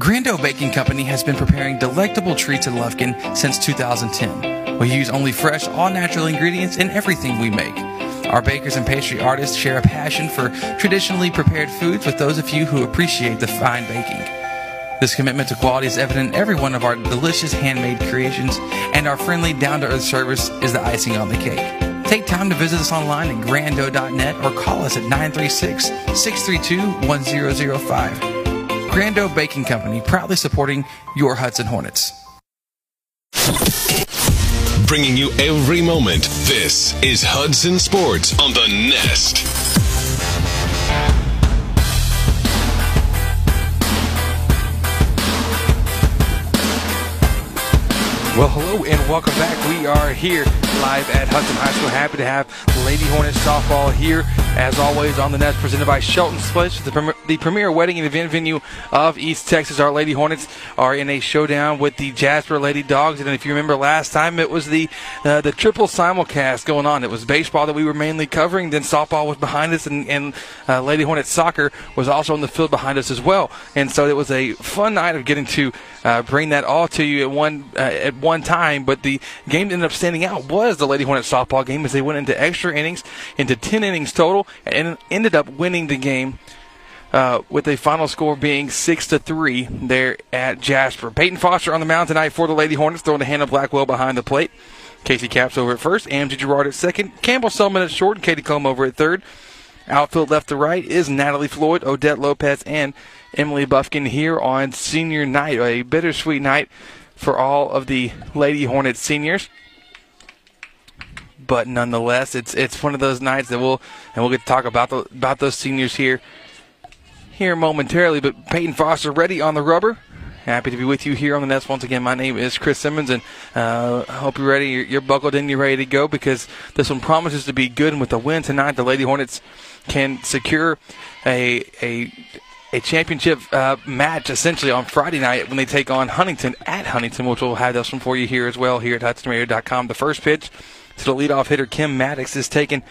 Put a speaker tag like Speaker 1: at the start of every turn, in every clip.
Speaker 1: Grando Baking Company has been preparing delectable treats in Lufkin since 2010. We use only fresh, all natural ingredients in everything we make. Our bakers and pastry artists share a passion for traditionally prepared foods with those of you who appreciate the fine baking. This commitment to quality is evident in every one of our delicious handmade creations, and our friendly, down to earth service is the icing on the cake. Take time to visit us online at grando.net or call us at 936 632 1005. Grando Baking Company, proudly supporting your Hudson Hornets.
Speaker 2: Bringing you every moment. This is Hudson Sports on the Nest.
Speaker 3: Well, hello and welcome back. We are here live at Hudson High School. Happy to have Lady Hornets softball here, as always, on the Nest, presented by Shelton's Place, the, premier, the premier wedding and event venue of East Texas. Our Lady Hornets are in a showdown with the Jasper Lady Dogs, and if you remember last time, it was the uh, the triple simulcast going on. It was baseball that we were mainly covering, then softball was behind us, and, and uh, Lady Hornets soccer was also on the field behind us as well. And so it was a fun night of getting to uh, bring that all to you at one uh, at one time. But the game that ended up standing out was the Lady Hornets softball game as they went into extra innings, into 10 innings total, and ended up winning the game. Uh, with a final score being six to three there at Jasper. Peyton Foster on the mound tonight for the Lady Hornets, throwing to Hannah Blackwell behind the plate. Casey Caps over at first, Amity Gerard at second, Campbell Selman at short, and Katie Cullum over at third. Outfield left to right is Natalie Floyd, Odette Lopez, and Emily Buffkin here on senior night. A bittersweet night for all of the Lady Hornets seniors. But nonetheless, it's it's one of those nights that we'll and we'll get to talk about the, about those seniors here here momentarily. But Peyton Foster ready on the rubber. Happy to be with you here on the Nest once again. My name is Chris Simmons, and uh, I hope you're ready. You're, you're buckled in. You're ready to go because this one promises to be good. And with the win tonight, the Lady Hornets can secure a a a championship uh, match essentially on Friday night when they take on Huntington at Huntington, which we'll have this one for you here as well here at HudsonRadio.com. The first pitch to the leadoff hitter Kim Maddox is taken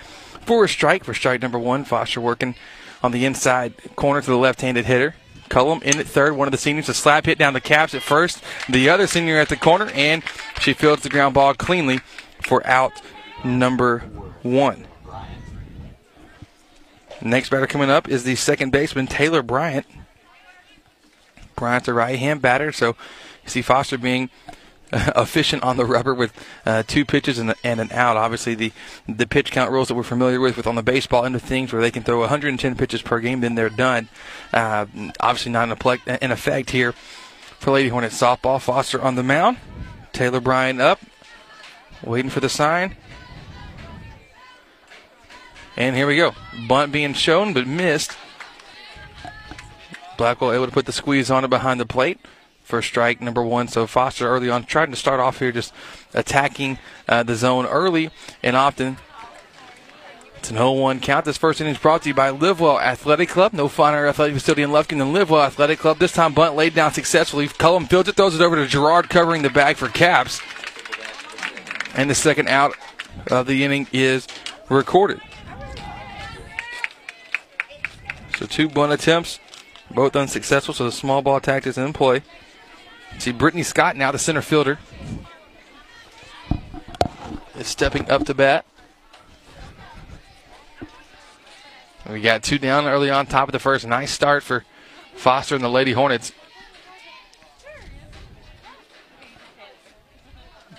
Speaker 3: for a strike for strike number one. Foster working on the inside corner to the left-handed hitter. Cullum in at third, one of the seniors, a slap hit down the caps at first. The other senior at the corner, and she fields the ground ball cleanly for out number one. Next batter coming up is the second baseman, Taylor Bryant. Bryant's a right hand batter, so you see Foster being efficient on the rubber with uh, two pitches and, and, an out. Obviously, the the pitch count rules that we're familiar with, with on the baseball end of things, where they can throw 110 pitches per game, then they're done. Uh, obviously, not in, in effect here for Lady Hornet softball. Foster on the mound. Taylor Bryant up, waiting for the sign. And here we go. Bunt being shown but missed. Blackwell able to put the squeeze on it behind the plate for strike number one. So Foster early on trying to start off here just attacking uh, the zone early and often. It's an 0-1 count. This first inning is brought to you by Livewell Athletic Club. No finer athletic facility in Lufkin than Livewell Athletic Club. This time bunt laid down successfully. Cullum fields it, throws it over to Gerard covering the bag for Caps. And the second out of the inning is recorded. So two bunt attempts, both unsuccessful. So the small ball tactics in play. See Brittany Scott now the center fielder is stepping up to bat. We got two down early on top of the first. Nice start for Foster and the Lady Hornets.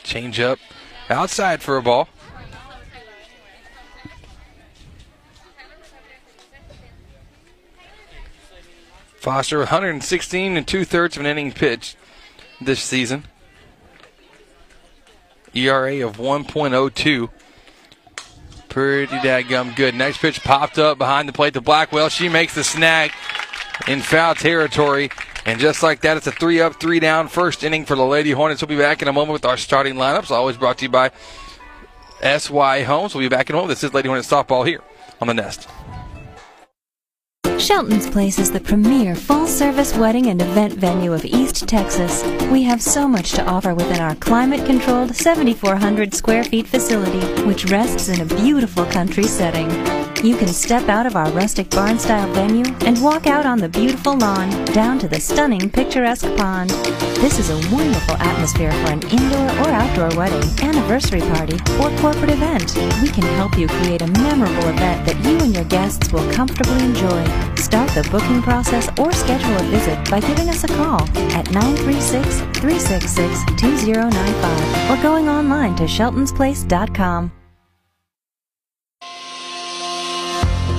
Speaker 3: Change up outside for a ball. Foster 116 and two thirds of an inning pitch this season. ERA of 1.02. Pretty dadgum good. Next pitch popped up behind the plate to Blackwell. She makes the snag in foul territory. And just like that, it's a three up, three down first inning for the Lady Hornets. We'll be back in a moment with our starting lineups. Always brought to you by SY Homes. We'll be back in a moment. This is Lady Hornets softball here on the Nest.
Speaker 4: Shelton's Place is the premier full-service wedding and event venue of East Texas. We have so much to offer within our climate-controlled 7,400 square feet facility, which rests in a beautiful country setting. You can step out of our rustic barn-style venue and walk out on the beautiful lawn, down to the stunning picturesque pond. This is a wonderful atmosphere for an indoor or outdoor wedding, anniversary party, or corporate event. We can help you create a memorable event that you and your guests will comfortably enjoy. Start the booking process or schedule a visit by giving us a call at 936-366-2095 or going online to sheltonsplace.com.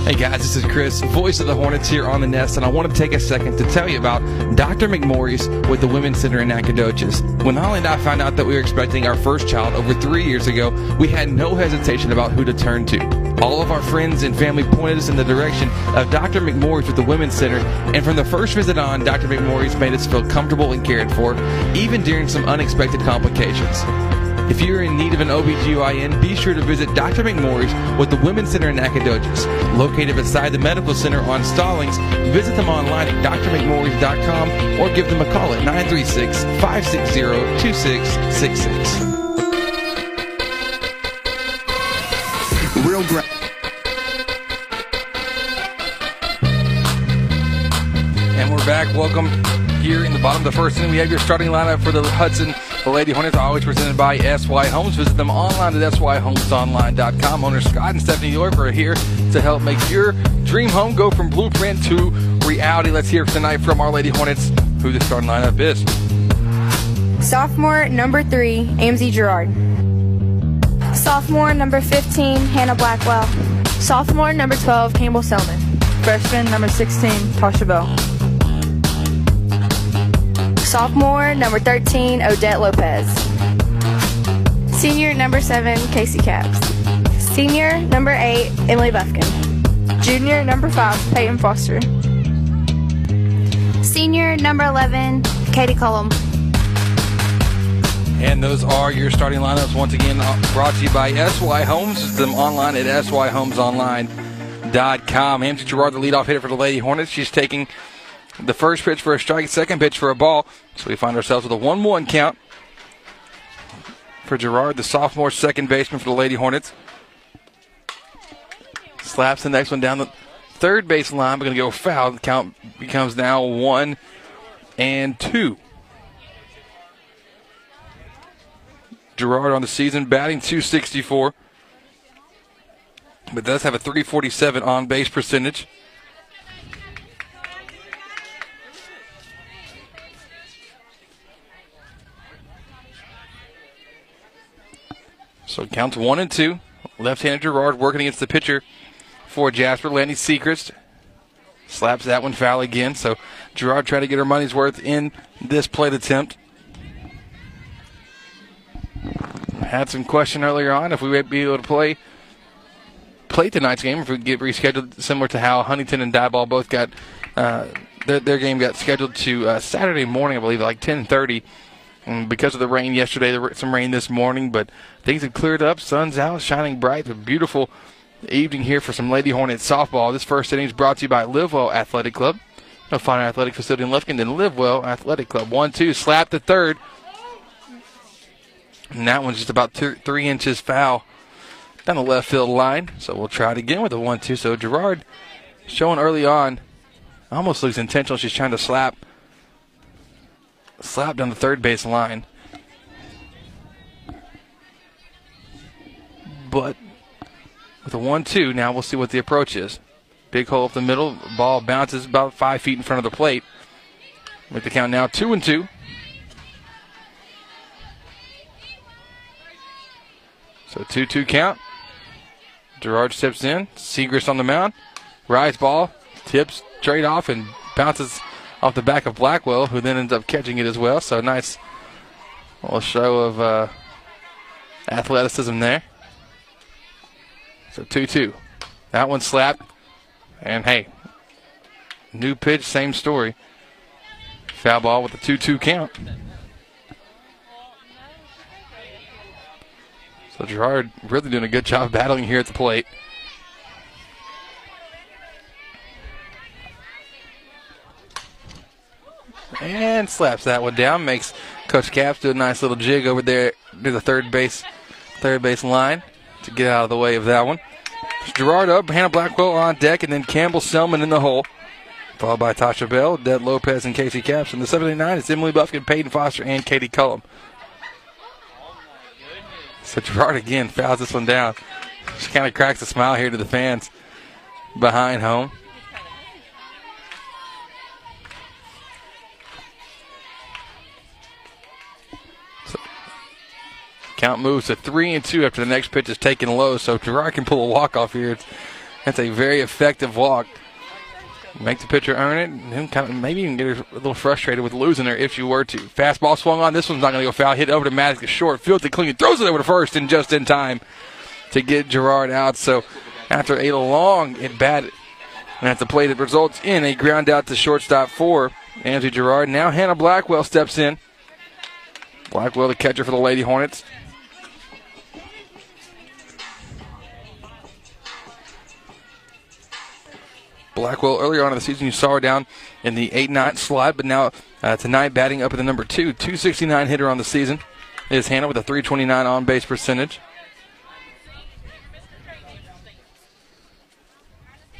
Speaker 1: Hey guys, this is Chris, voice of the Hornets here on the Nest, and I want to take a second to tell you about Dr. McMorris with the Women's Center in Nacogdoches. When Holly and I found out that we were expecting our first child over three years ago, we had no hesitation about who to turn to. All of our friends and family pointed us in the direction of Dr. McMorris with the Women's Center, and from the first visit on, Dr. McMorris made us feel comfortable and cared for, even during some unexpected complications. If you're in need of an OBGYN, be sure to visit Dr. McMorris with the Women's Center in Nacogdoches. Located beside the Medical Center on Stallings, visit them online at drmcmorris.com or give them a call at 936 560 2666.
Speaker 5: Real gra-
Speaker 3: And we're back. Welcome here in the bottom of the first inning. We have your starting lineup for the Hudson the Lady Hornets, are always presented by SY Homes. Visit them online at syhomesonline.com. Owners Scott and Stephanie York are here to help make your dream home go from blueprint to reality. Let's hear tonight from our Lady Hornets who the starting lineup is.
Speaker 6: Sophomore number three, Amzie Gerard. Sophomore number 15, Hannah Blackwell. Sophomore number 12, Campbell Selman.
Speaker 7: Freshman number 16, Tasha Bell.
Speaker 6: Sophomore number 13, Odette Lopez. Senior number 7, Casey Caps. Senior number 8, Emily Buffkin.
Speaker 7: Junior number 5, Peyton Foster.
Speaker 6: Senior number 11, Katie Cullum.
Speaker 3: And those are your starting lineups. Once again, uh, brought to you by SY Homes. Them online at syhomesonline.com. Amzie Gerard, the leadoff hitter for the Lady Hornets. She's taking the first pitch for a strike, second pitch for a ball. So we find ourselves with a 1 1 count for Gerard, the sophomore second baseman for the Lady Hornets. Slaps the next one down the third base line, but going to go foul. The count becomes now 1 and 2. Gerard on the season batting 264, but does have a 347 on base percentage. So it counts one and two. Left-handed Gerard working against the pitcher for Jasper, Lanny Sechrist. Slaps that one foul again. So Gerard trying to get her money's worth in this plate attempt. Had some question earlier on if we would be able to play play tonight's game if we get rescheduled, similar to how Huntington and Diboll both got uh, their, their game got scheduled to uh, Saturday morning, I believe, like 10:30. And because of the rain yesterday, there was some rain this morning, but things have cleared up. Sun's out, shining bright. A beautiful evening here for some Lady Hornets softball. This first inning is brought to you by Livewell Athletic Club. A finer athletic facility in Lufkin Livewell Athletic Club. One, two, slap the third. And that one's just about two, three inches foul down the left field line. So we'll try it again with a one, two. So Gerard showing early on, almost looks intentional. She's trying to slap slap down the third base line. But with a 1 2, now we'll see what the approach is. Big hole up the middle. Ball bounces about five feet in front of the plate. With the count now 2 and 2. So 2 2 count. Gerard steps in. Sechrist on the mound. Rise ball. Tips straight off and bounces off the back of Blackwell, who then ends up catching it as well. So nice little show of uh, athleticism there. So 2 2. That one slapped. And hey, new pitch, same story. Foul ball with a 2 2 count. So Gerard really doing a good job battling here at the plate. And slaps that one down. Makes Coach Caps do a nice little jig over there to the third base, third base line to get out of the way of that one. Gerard up, Hannah Blackwell on deck, and then Campbell Selman in the hole. Followed by Tasha Bell, Deb Lopez, and Casey Caps. And the 79 is Emily Buffkin, Peyton Foster, and Katie Cullum. So Gerard again fouls this one down. She kind of cracks a smile here to the fans behind home. Count moves to three and two after the next pitch is taken low. So Gerard can pull a walk off here. That's a very effective walk. Make the pitcher earn it, and kind of maybe even get a little frustrated with losing her if she were to. Fastball swung on. This one's not going to go foul. Hit over to Maddox, short field to clean. Throws it over to first, and just in time to get Gerard out. So after a long at bat and at the plate, that results in a ground out to shortstop for Angie Gerard. Now Hannah Blackwell steps in. Blackwell, the catcher for the Lady Hornets. Blackwell earlier on in the season, you saw her down in the 8 9 slot, but now uh, tonight batting up at the number 2. 269 hitter on the season is Hannah with a 329 on base percentage.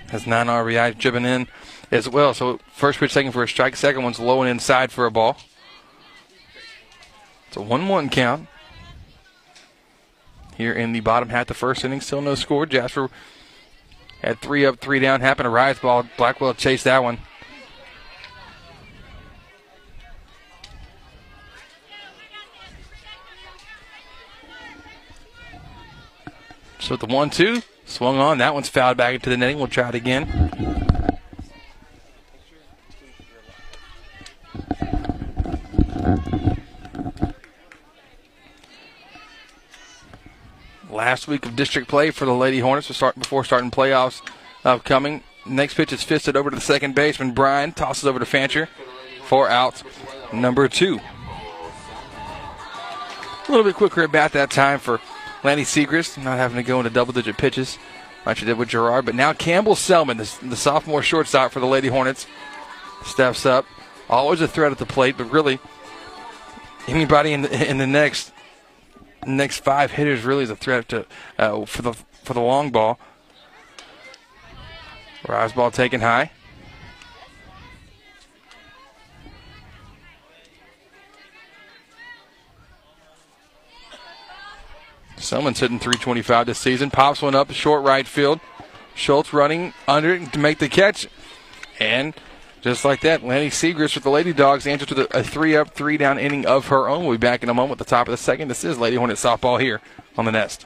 Speaker 3: Has 9 RBI driven in as well. So first pitch taken for a strike, second one's low and inside for a ball. It's a 1 1 count. Here in the bottom half, the first inning, still no score. Jasper had three up, three down. Happened to rise ball. Blackwell chased that one. So the one two swung on. That one's fouled back into the netting. We'll try it again. Last week of district play for the Lady Hornets before starting playoffs upcoming. Next pitch is fisted over to the second baseman. Bryant tosses over to Fancher for out number two. A little bit quicker at bat that time for Lanny Segrist, not having to go into double digit pitches like she did with Gerard. But now Campbell Selman, the, the sophomore shortstop for the Lady Hornets, steps up. Always a threat at the plate, but really anybody in the, in the next next five hitters really is a threat to uh, for the for the long ball. Rise ball taken high. Someone's hitting 325 this season. Pops one up short right field. Schultz running under to make the catch. And just like that, Lanny Segrist with the Lady Dogs answers to a three up, three down inning of her own. We'll be back in a moment at the top of the second. This is Lady Hornet softball here on the Nest.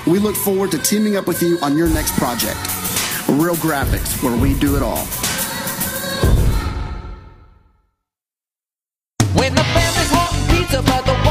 Speaker 5: We look forward to teaming up with you on your next project. Real Graphics, where we do it all.
Speaker 8: When the family's pizza, the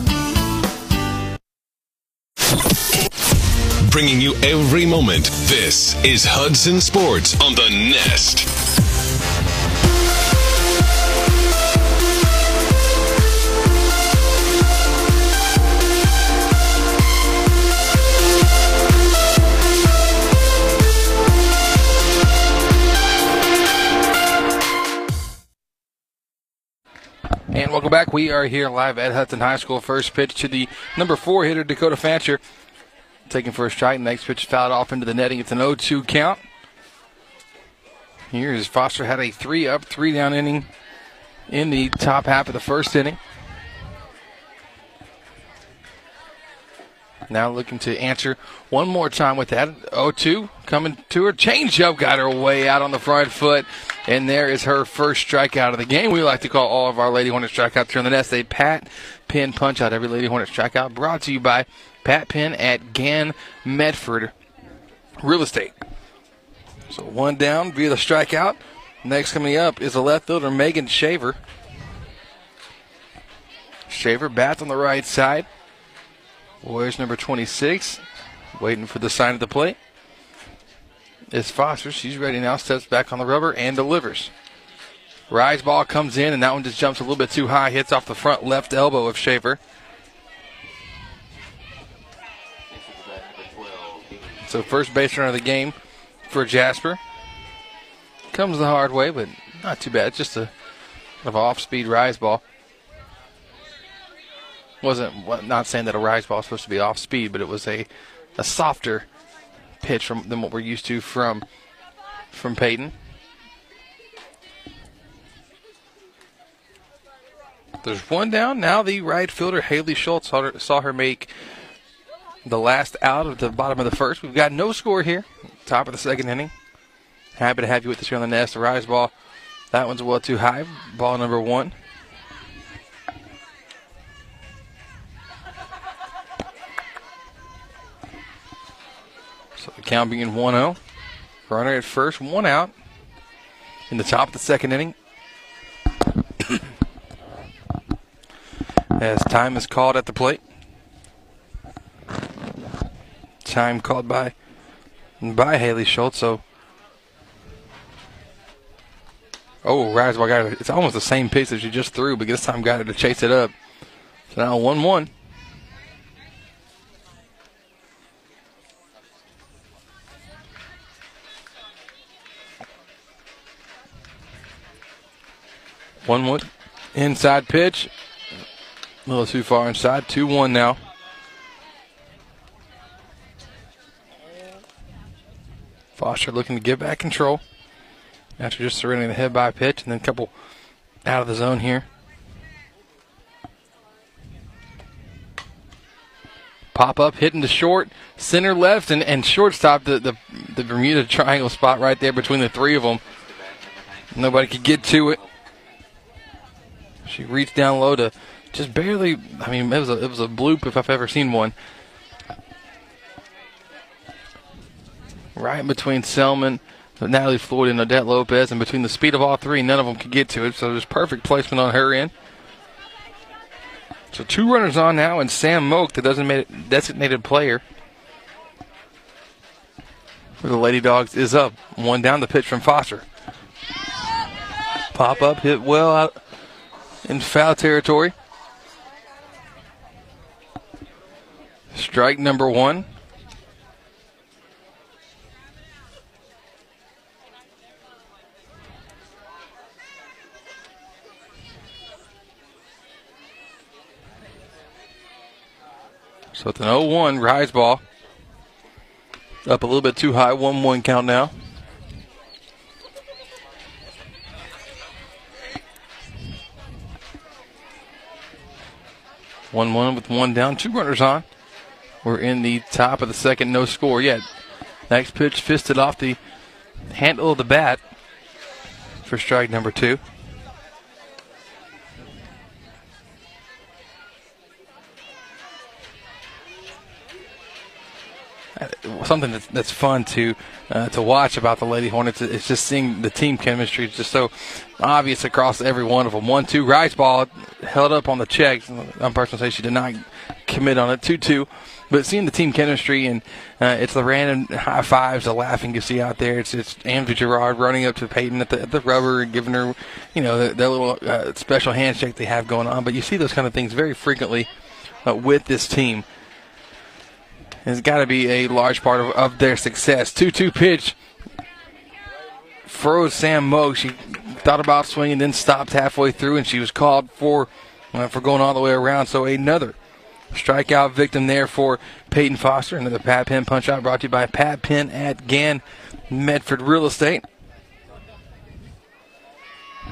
Speaker 2: bringing you every moment. This is Hudson Sports on the Nest.
Speaker 3: And welcome back. We are here live at Hudson High School. First pitch to the number four hitter, Dakota Fancher. Taking first strike. Next pitch fouled off into the netting. It's an 0 2 count. Here's Foster had a three up, three down inning in the top half of the first inning. Now looking to answer one more time with that 0 2 coming to her. Changeup got her way out on the front foot. And there is her first strikeout of the game. We like to call all of our Lady Hornet strikeouts here on the nest a Pat Penn punch out. Every Lady Hornet strikeout brought to you by Pat Penn at Gann Medford Real Estate. So one down via the strikeout. Next coming up is the left fielder Megan Shaver. Shaver bats on the right side. Warriors number 26, waiting for the sign of the plate. It's Foster. She's ready now. Steps back on the rubber and delivers. Rise ball comes in, and that one just jumps a little bit too high. Hits off the front left elbow of Shaver. So first base runner of the game for Jasper. Comes the hard way, but not too bad. It's just a kind of off-speed rise ball. Wasn't wa- not saying that a rise ball is supposed to be off speed, but it was a a softer pitch from than what we're used to from from Peyton. There's one down. Now the right fielder Haley Schultz saw her, saw her make the last out of the bottom of the first. We've got no score here. Top of the second inning. Happy to have you with us here on the nest. The rise ball. That one's well too high. Ball number one. So the count being 1 0. Runner at first, one out. In the top of the second inning. As time is called at the plate. Time called by by Haley Schultz. So, oh, Riseball got it. It's almost the same pitch that she just threw, but this time got her to chase it up. So now one one. One one inside pitch. A little too far inside. 2 1 now. Foster looking to get back control after just surrendering the head by pitch and then a couple out of the zone here. Pop up, hitting the short, center left, and, and shortstop, the, the, the Bermuda Triangle spot right there between the three of them. Nobody could get to it. She reached down low to just barely. I mean, it was a it was a bloop if I've ever seen one. Right between Selman, Natalie Floyd, and Odette Lopez, and between the speed of all three, none of them could get to it. So there's perfect placement on her end. So two runners on now, and Sam Moak, the designated designated player for the Lady Dogs, is up. One down the pitch from Foster. Pop up, hit well out in foul territory. Strike number one. So it's an 0 1 rise ball. Up a little bit too high. 1 1 count now. One one with one down, two runners on. We're in the top of the second, no score yet. Next pitch fisted off the handle of the bat for strike number two. Something that's, that's fun to uh, to watch about the Lady Hornets is just seeing the team chemistry. It's just so obvious across every one of them. One two rise ball held up on the check. I'm personally say she did not commit on it. Two two, but seeing the team chemistry and uh, it's the random high fives, the laughing you see out there. It's it's Andrew Gerard running up to Peyton at the, at the rubber and giving her, you know, their little uh, special handshake they have going on. But you see those kind of things very frequently uh, with this team. Has got to be a large part of, of their success. 2 2 pitch. Froze Sam Moe. She thought about swinging, then stopped halfway through, and she was called for uh, for going all the way around. So another strikeout victim there for Peyton Foster. Another Pat Penn punch out brought to you by Pat Penn at Gann Medford Real Estate.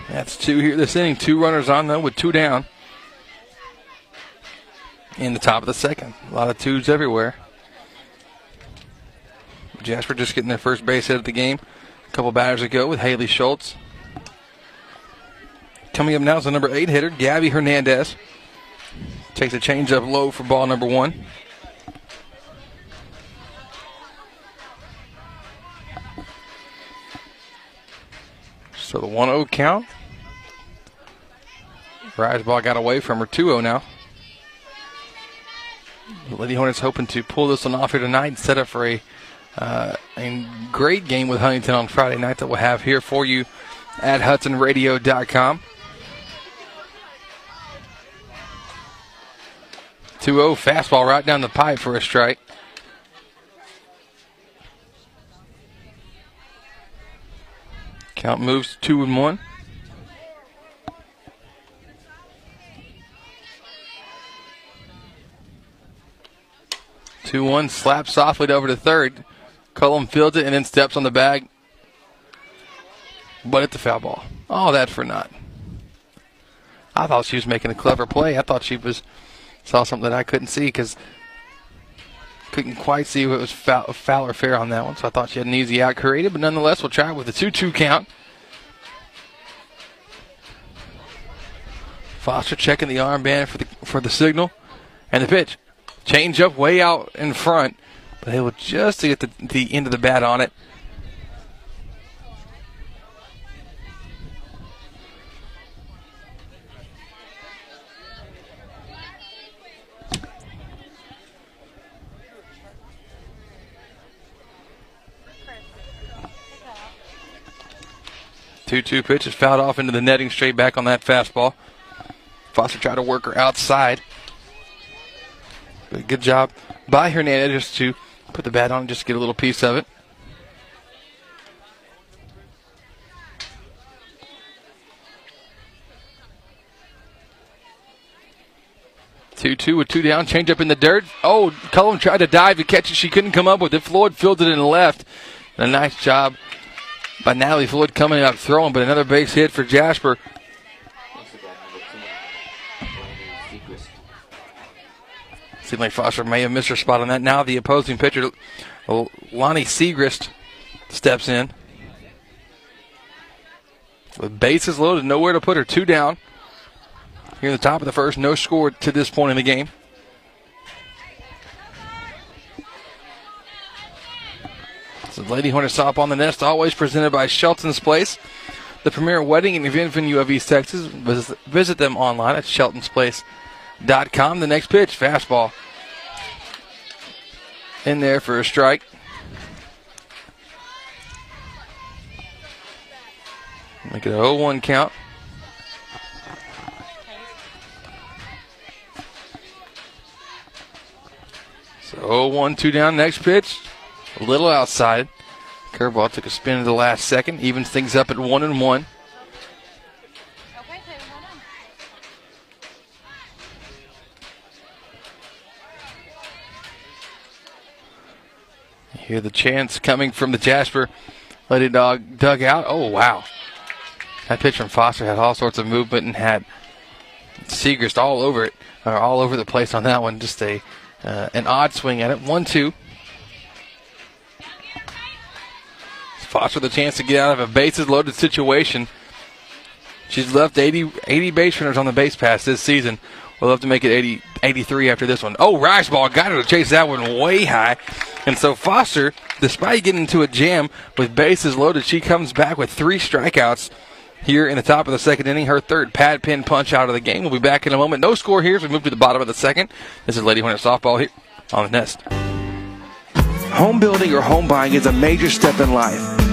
Speaker 3: That's two here this inning. Two runners on though with two down. In the top of the second. A lot of twos everywhere. Jasper just getting their first base hit of the game a couple batters ago with Haley Schultz. Coming up now is the number eight hitter, Gabby Hernandez. Takes a change up low for ball number one. So the 1 0 count. Rise ball got away from her 2 0 now. Lady Hornets hoping to pull this one off here tonight and set up for a, uh, a great game with Huntington on Friday night that we'll have here for you at HudsonRadio.com. 2 0 fastball right down the pipe for a strike. Count moves to 2 and 1. Two one slaps softly over to third. Cullum fields it and then steps on the bag, but it's a foul ball. All that for naught. I thought she was making a clever play. I thought she was saw something that I couldn't see because couldn't quite see if it was foul, foul or fair on that one. So I thought she had an easy out created, but nonetheless, we'll try it with a 2-2 count. Foster checking the armband for the for the signal, and the pitch. Change up way out in front, but able just to get the, the end of the bat on it. Two-two pitch is fouled off into the netting, straight back on that fastball. Foster tried to work her outside. Good job by Hernandez to put the bat on and just get a little piece of it. Two two with two down, change up in the dirt. Oh, Cullum tried to dive to catch it. She couldn't come up with it. Floyd fielded it in left. And a nice job by Natalie Floyd coming up throwing, but another base hit for Jasper. Seemed like Foster may have missed her spot on that. Now the opposing pitcher, Lonnie Segrist, steps in. With bases loaded, nowhere to put her. Two down. Here in the top of the first, no score to this point in the game. So Lady Hornet stop on the nest, always presented by Shelton's Place, the premier wedding and event venue of East Texas. Visit, them online at sheltonsplace.com. The next pitch, fastball. In there for a strike. Make it a 0 1 count. So 0 1, 2 down. Next pitch, a little outside. Curveball took a spin in the last second, evens things up at 1 and 1. Hear the chants coming from the Jasper Lady Dog dugout. Oh, wow. That pitch from Foster had all sorts of movement and had Segrist all over it, or all over the place on that one. Just a uh, an odd swing at it. One two. Foster the chance to get out of a bases loaded situation. She's left 80, 80 base runners on the base pass this season. We'll have to make it 80, 83 after this one. Oh, Rise ball got her to chase that one way high. And so Foster, despite getting into a jam with bases loaded, she comes back with three strikeouts here in the top of the second inning. Her third Pat Penn punch out of the game. We'll be back in a moment. No score here as we move to the bottom of the second. This is Lady Hornet softball here on the nest.
Speaker 9: Home building or home buying is a major step in life.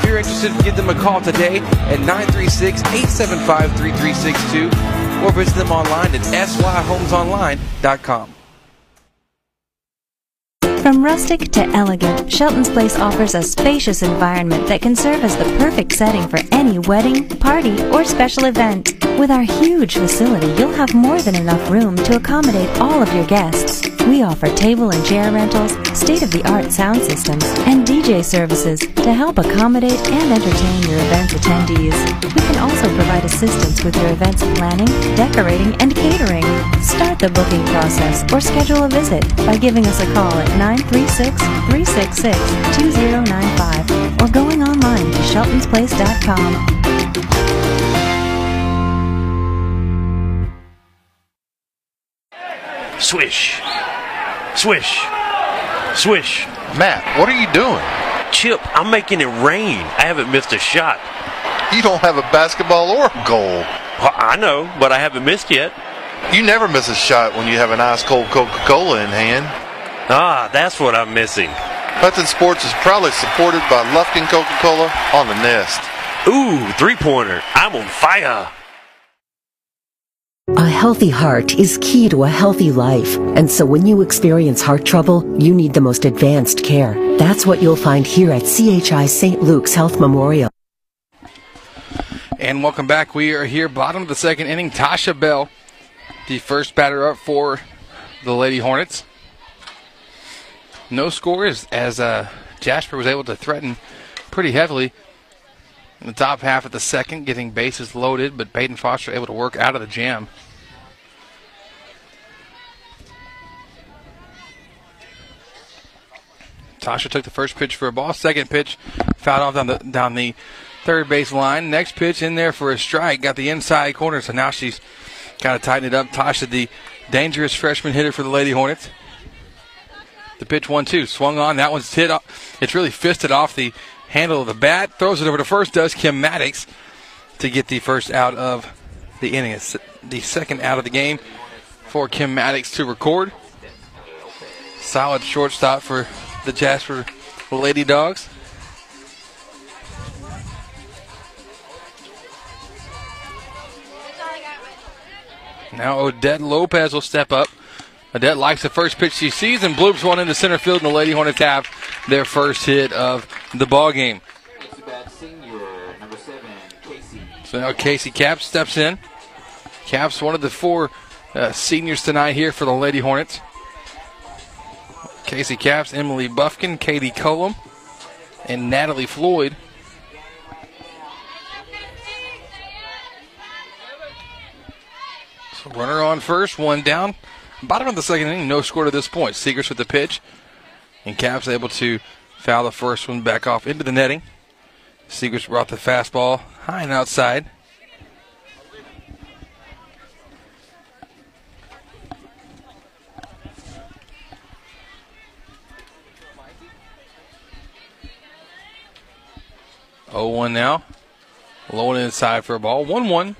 Speaker 9: If you're interested, give them a call today at 936-875-3362 or visit them online at syhomesonline.com.
Speaker 4: From rustic to elegant, Shelton's Place offers a spacious environment that can serve as the perfect setting for any wedding, party, or special event. With our huge facility, you'll have more than enough room to accommodate all of your guests. We offer table and chair rentals, state-of-the-art sound systems, and DJ services to help accommodate and entertain your event attendees. We can also provide assistance with your event's planning, decorating, and catering. Start the booking process or schedule a visit by giving us a call at 936-366-2095 or going online to sheltonsplace.com.
Speaker 10: Swish. Swish. Swish.
Speaker 11: Matt, what are you doing?
Speaker 10: Chip, I'm making it rain. I haven't missed a shot.
Speaker 11: You don't have a basketball or a goal.
Speaker 10: Well, I know, but I haven't missed yet.
Speaker 11: You never miss a shot when you have an ice cold Coca Cola in hand.
Speaker 10: Ah, that's what I'm missing.
Speaker 11: Hudson Sports is proudly supported by Lufkin Coca Cola on the Nest.
Speaker 10: Ooh, three pointer. I'm on fire.
Speaker 12: A healthy heart is key to a healthy life. And so when you experience heart trouble, you need the most advanced care. That's what you'll find here at CHI St. Luke's Health Memorial.
Speaker 3: And welcome back. We are here, bottom of the second inning. Tasha Bell, the first batter up for the Lady Hornets. No scores as uh, Jasper was able to threaten pretty heavily in the top half of the second, getting bases loaded, but Peyton Foster able to work out of the jam. Tasha took the first pitch for a ball. Second pitch fouled off down the down the third base line. Next pitch in there for a strike. Got the inside corner, so now she's got of tighten it up. Tasha, the dangerous freshman hitter for the Lady Hornets. The pitch one two swung on. That one's hit. Off. It's really fisted off the handle of the bat. Throws it over to first. Does Kim Maddox to get the first out of the inning. It's the second out of the game for Kim Maddox to record. Solid shortstop for the Jasper Lady Dogs. Now Odette Lopez will step up. Odette likes the first pitch she sees and bloops one into center field, and the Lady Hornets have their first hit of the ball game. So now Casey Caps steps in. Caps one of the four uh, seniors tonight here for the Lady Hornets. Casey Caps, Emily Buffkin, Katie Cullum, and Natalie Floyd. Runner on first, one down. Bottom of the second inning, no score to this point. Seegers with the pitch, and Caps able to foul the first one back off into the netting. Seegers brought the fastball high and outside. Oh one now. Low and inside for a ball. 1 1.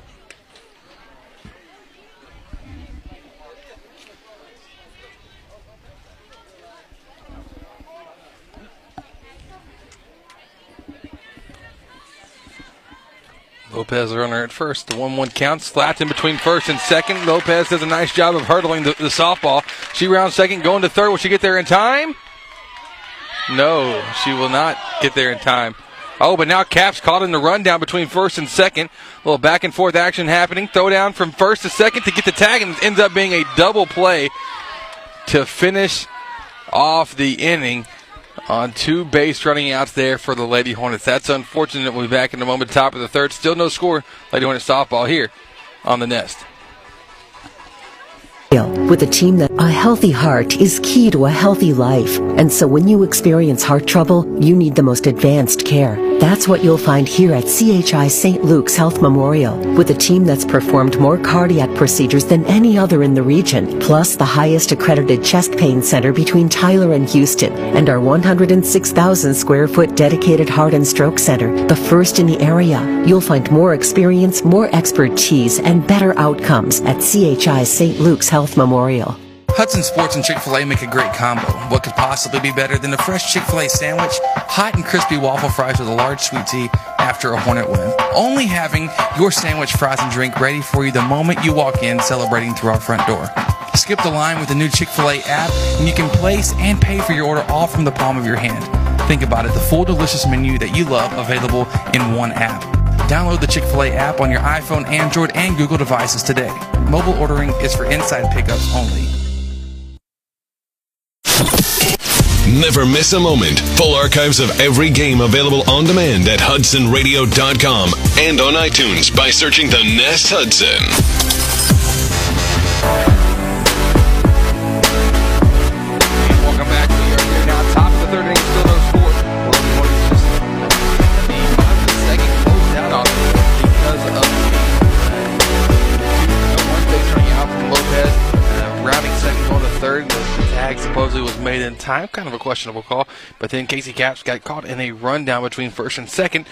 Speaker 3: Lopez runner at first. The 1 1 counts. Flat in between first and second. Lopez does a nice job of hurdling the, the softball. She rounds second, going to third. Will she get there in time? No, she will not get there in time. Oh, but now Caps caught in the rundown between first and second. A little back and forth action happening. Throw down from first to second to get the tag, and it ends up being a double play to finish off the inning on two base running outs there for the Lady Hornets. That's unfortunate. We'll be back in a moment. Top of the third. Still no score. Lady Hornets softball here on the nest.
Speaker 12: With a team that a healthy heart is key to a healthy life. And so when you experience heart trouble, you need the most advanced care. That's what you'll find here at CHI St. Luke's Health Memorial, with a team that's performed more cardiac procedures than any other in the region, plus the highest accredited chest pain center between Tyler and Houston, and our 106,000 square foot dedicated heart and stroke center, the first in the area. You'll find more experience, more expertise, and better outcomes at CHI St. Luke's Health Memorial.
Speaker 1: Hudson Sports and Chick fil A make a great combo. What could possibly be better than a fresh Chick fil A sandwich, hot and crispy waffle fries with a large sweet tea after a Hornet win? Only having your sandwich, fries, and drink ready for you the moment you walk in, celebrating through our front door. Skip the line with the new Chick fil A app, and you can place and pay for your order all from the palm of your hand. Think about it the full delicious menu that you love available in one app. Download the Chick fil A app on your iPhone, Android, and Google devices today. Mobile ordering is for inside pickups only.
Speaker 2: Never miss a moment. Full archives of every game available on demand at hudsonradio.com and on iTunes by searching the Nest Hudson.
Speaker 3: Time. Kind of a questionable call. But then Casey Caps got caught in a rundown between first and second.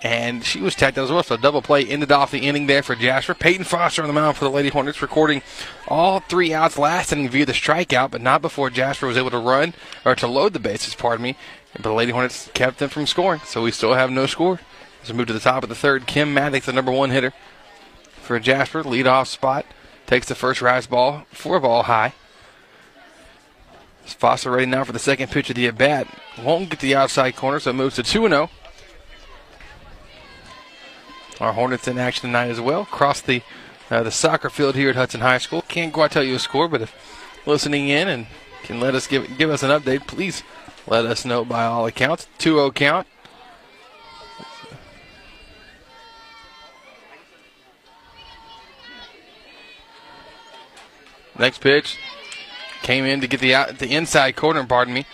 Speaker 3: And she was tagged out as well. So double play ended off the inning there for Jasper. Peyton Foster on the mound for the Lady Hornets, recording all three outs last inning via the strikeout, but not before Jasper was able to run or to load the bases. Pardon me. But the Lady Hornets kept them from scoring, so we still have no score. As we move to the top of the third, Kim Maddox, the number one hitter for Jasper, leadoff spot, takes the first rise ball, four ball high. Foster ready now for the second pitch of the at bat. Won't get the outside corner, so it moves to 2 0. Our Hornets in action tonight as well. Across the uh, the soccer field here at Hudson High School. Can't quite tell you a score, but if listening in and can let us give give us an update, please let us know by all accounts. 2-0 count. Next pitch came in to get the out, the inside corner. Pardon me.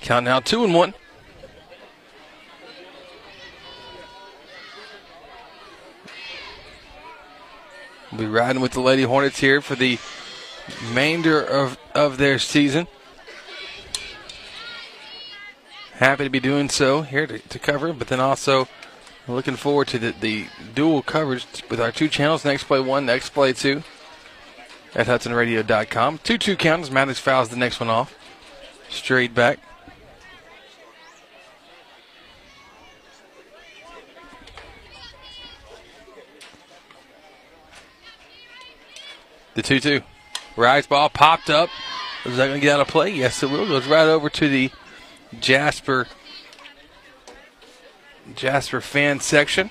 Speaker 3: Count now two and one. We'll be riding with the Lady Hornets here for the remainder of, of their season. Happy to be doing so here to, to cover, but then also looking forward to the, the dual coverage with our two channels, Next Play 1, Next Play 2 at HudsonRadio.com. 2 2 count as Maddox fouls the next one off. Straight back. The 2 2. Rise ball popped up. Is that going to get out of play? Yes, it will. Goes right over to the Jasper Jasper fan section.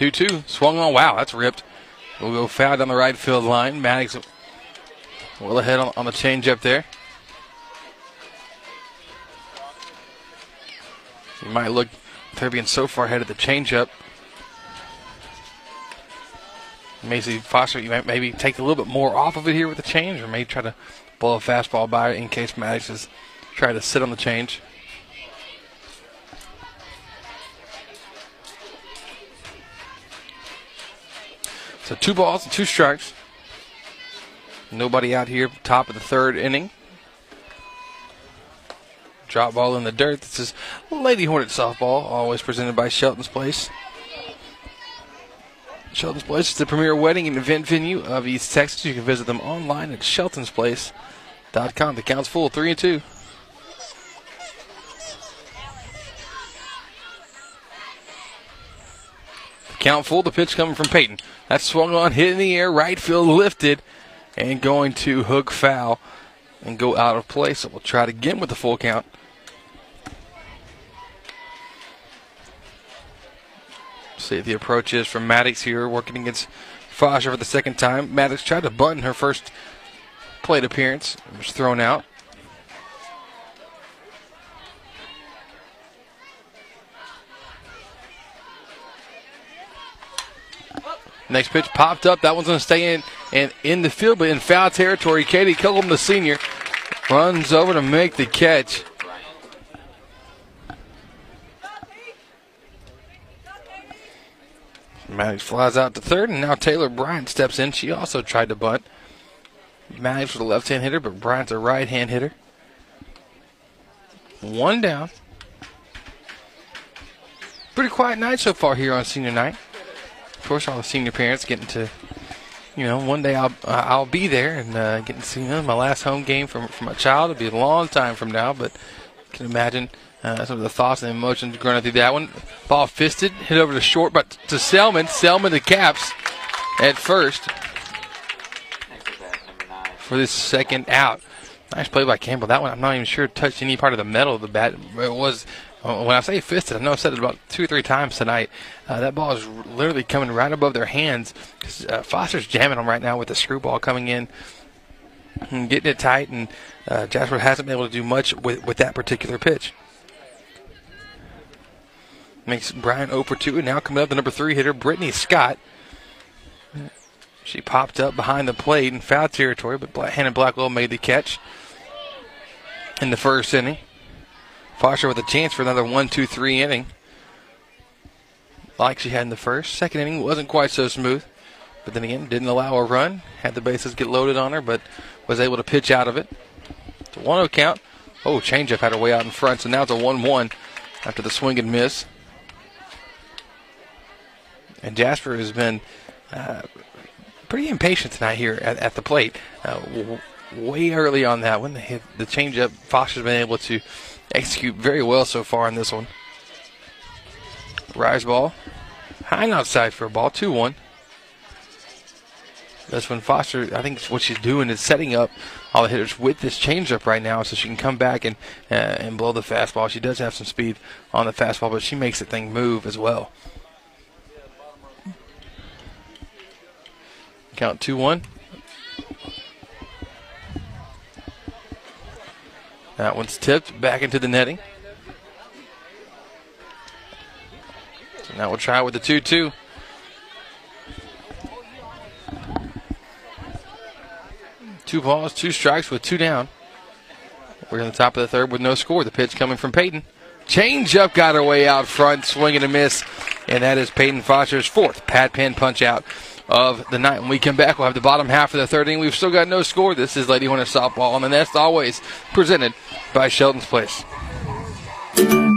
Speaker 3: Two two swung on. Wow, that's ripped. We'll go foul down the right field line. Maddox well ahead on, on the changeup there. You might look they're being so far ahead of the changeup. Macy Foster, you might maybe take a little bit more off of it here with the change, or maybe try to blow a fastball by in case Maddox is trying to sit on the change. So two balls and two strikes. Nobody out here, top of the third inning. Drop ball in the dirt. This is Lady Hornet softball, always presented by Shelton's Place. Shelton's Place is the premier wedding and event venue of East Texas. You can visit them online at sheltonsplace.com. The count's full, three and two. Count full. The pitch coming from Peyton. That swung on, hit in the air, right field lifted, and going to hook foul and go out of play. So we'll try it again with the full count. See if the approach is from Maddox here, working against Foster for the second time. Maddox tried to bunt in her first plate appearance. Was thrown out. Next pitch popped up. That one's going to stay in and in the field, but in foul territory. Katie Cullum, the senior, runs over to make the catch. Maddox flies out to third, and now Taylor Bryant steps in. She also tried to bunt. Maddox was a left hand hitter, but Bryant's a right hand hitter. One down. Pretty quiet night so far here on senior night. Course, all the senior parents getting to, you know, one day I'll uh, I'll be there and uh, getting to see them. My last home game from from a child. It'll be a long time from now, but you can imagine uh, some of the thoughts and emotions running through that one. Ball fisted, hit over to short, but to Selman. Selman to caps at first for this second out. Nice play by Campbell. That one, I'm not even sure touched any part of the metal of the bat. It was, when I say fisted, I know I've said it about two or three times tonight. Uh, that ball is literally coming right above their hands. Uh, Foster's jamming them right now with the screwball coming in and getting it tight, and uh, Jasper hasn't been able to do much with, with that particular pitch. Makes Bryant 0 for 2, and now coming up the number three hitter, Brittany Scott. She popped up behind the plate in foul territory, but Hannah Blackwell made the catch in the first inning. Foster with a chance for another one, two, three inning. Like she had in the first. Second inning wasn't quite so smooth. But then again, didn't allow a run. Had the bases get loaded on her, but was able to pitch out of it. It's a 1 0 count. Oh, changeup had her way out in front, so now it's a 1 1 after the swing and miss. And Jasper has been uh, pretty impatient tonight here at, at the plate. Uh, w- way early on that one, the, the changeup, Foster's been able to execute very well so far in this one. Rise ball, high and outside for a ball, 2 1. That's when Foster, I think what she's doing is setting up all the hitters with this changeup right now so she can come back and uh, and blow the fastball. She does have some speed on the fastball, but she makes the thing move as well. Count 2 1. That one's tipped back into the netting. So now we'll try with the 2 2. Two balls, two strikes with two down. We're in the top of the third with no score. The pitch coming from Peyton. Change up got her way out front, swinging a miss. And that is Peyton Foster's fourth Pat Penn punch out of the night. When we come back, we'll have the bottom half of the third inning. We've still got no score. This is Lady Hornet Softball the Nest, always presented by Shelton's Place.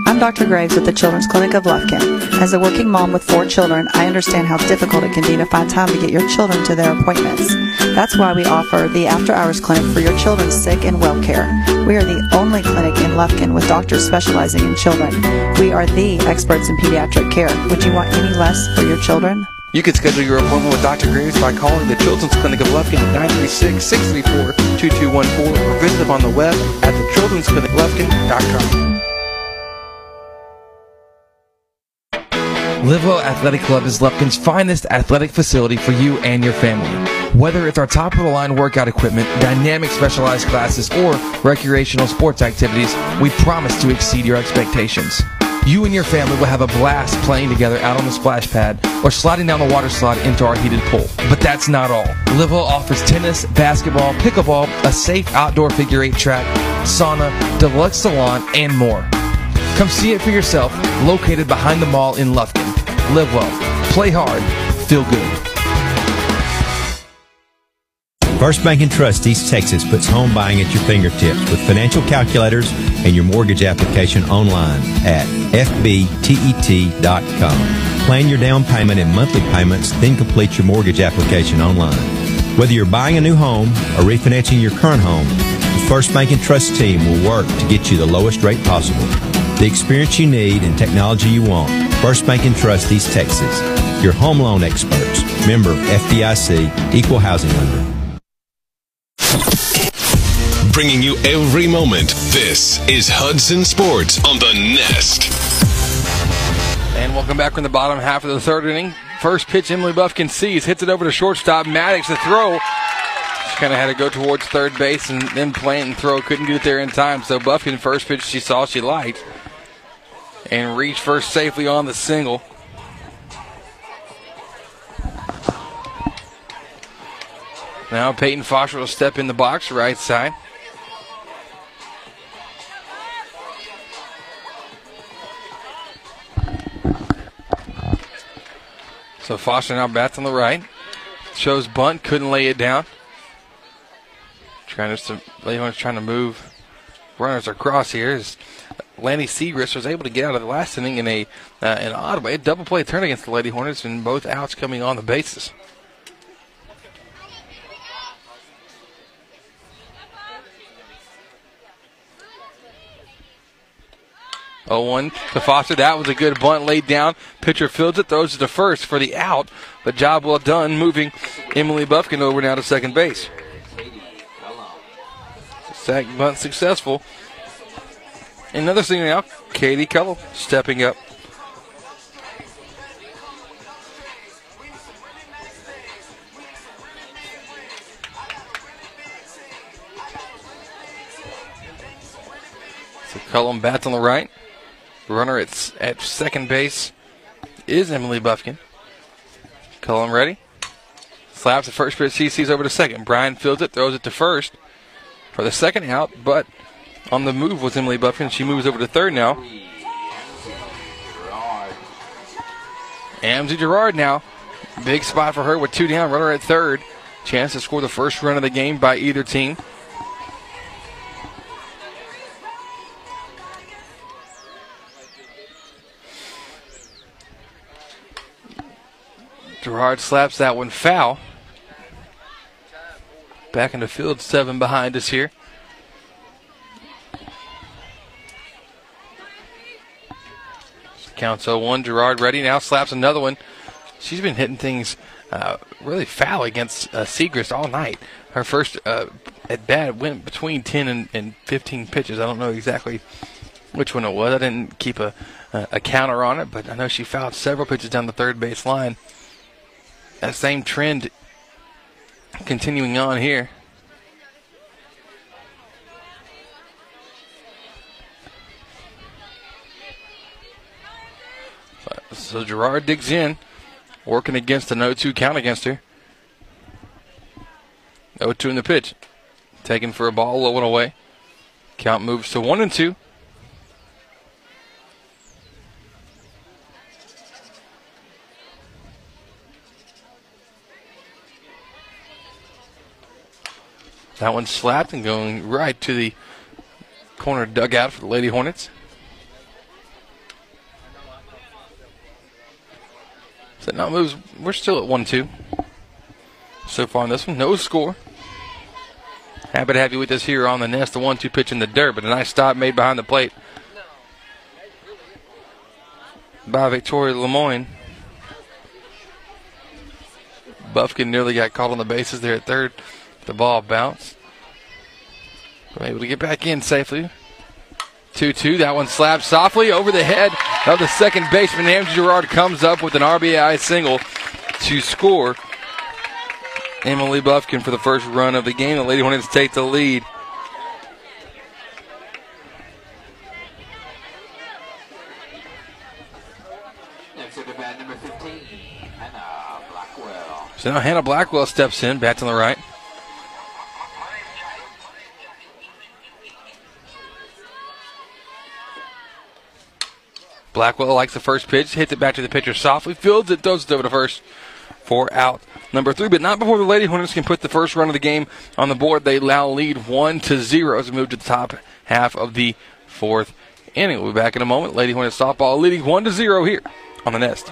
Speaker 13: I'm Dr. Graves with the Children's Clinic of Lufkin. As a working mom with four children, I understand how difficult it can be to find time to get your children to their appointments. That's why we offer the after hours clinic for your children's sick and well care. We are the only clinic in Lufkin with doctors specializing in children. We are the experts in pediatric care. Would you want any less for your children?
Speaker 1: You can schedule your appointment with Dr. Graves by calling the Children's Clinic of Lufkin at 936-634-2214 or visit them on the web at thechildren'scliniclufkin.com. Livewell Athletic Club is Lufkin's finest athletic facility for you and your family. Whether it's our top of the line workout equipment, dynamic specialized classes, or recreational sports activities, we promise to exceed your expectations. You and your family will have a blast playing together out on the splash pad or sliding down the water slide into our heated pool. But that's not all. Livewell offers tennis, basketball, pickleball, a safe outdoor figure eight track, sauna, deluxe salon, and more. Come see it for yourself, located behind the mall in Lufkin. Live well, play hard, feel good.
Speaker 14: First Bank and Trust East Texas puts home buying at your fingertips with financial calculators and your mortgage application online at fbtet.com. Plan your down payment and monthly payments, then complete your mortgage application online. Whether you're buying a new home or refinancing your current home, the First Bank and Trust team will work to get you the lowest rate possible. The experience you need and technology you want. First Bank and Trust East Texas. Your home loan experts. Member FDIC, Equal Housing Lender.
Speaker 2: Bringing you every moment. This is Hudson Sports on the Nest.
Speaker 3: And welcome back from the bottom half of the third inning. First pitch, Emily Buffkin sees, hits it over to shortstop. Maddox to throw. She kind of had to go towards third base and then plant and throw. Couldn't get there in time. So Buffkin, first pitch she saw, she liked. And reached first safely on the single. Now Peyton Foster will step in the box, right side. So Foster now bats on the right. Shows bunt, couldn't lay it down. Trying to Lehman's trying to move runners across here. As Lanny Segrist was able to get out of the last inning in a uh, an odd way, a double play turn against the Lady Hornets, and both outs coming on the bases. Oh one to Foster. That was a good bunt laid down. Pitcher fields it, throws it to first for the out. But job well done moving Emily Buffkin over now to second base. Sack bunt successful. Another thing now, Katie Cullum stepping up. So Cullum bats on the right. Runner at, at second base is Emily Buffkin. Cullum ready. Slaps the first pitch. CC's over to second. Bryant fields it, throws it to first for the second out, but on the move was Emily Buffkin. She moves over to third now. Amzie Gerard now. Big spot for her with two down. Runner at third. Chance to score the first run of the game by either team. Gerard slaps that one foul. Back in the field, seven behind us here. Counts 0-1. Gerard ready now. Slaps another one. She's been hitting things uh, really foul against uh, Segrist all night. Her first uh, at bat went between 10 and, and 15 pitches. I don't know exactly which one it was. I didn't keep a, a counter on it, but I know she fouled several pitches down the third base line. That same trend continuing on here. So Gerard digs in, working against an 0 2 count against her. 0 2 in the pitch. Taken for a ball, low and away. Count moves to 1 and 2. That one slapped and going right to the corner dugout for the Lady Hornets. So now moves. We're still at one two. So far in this one, no score. Happy to have you with us here on the nest. The one-two pitch in the dirt, but a nice stop made behind the plate by Victoria Lemoyne. Buffkin nearly got caught on the bases there at third. The ball bounced. But able to get back in safely. 2 2. That one slapped softly over the head of the second baseman. Amzie Gerard comes up with an RBI single to score. Emily Buffkin for the first run of the game. The Lady Hornets take the lead. So now Hannah Blackwell steps in, bats on the right. Blackwell likes the first pitch, hits it back to the pitcher softly, fields it, throws it over to first for out number three. But not before the Lady Hornets can put the first run of the game on the board. They now lead one to zero as we move to the top half of the fourth inning. We'll be back in a moment. Lady Hornets softball leading one to zero here on the Nest.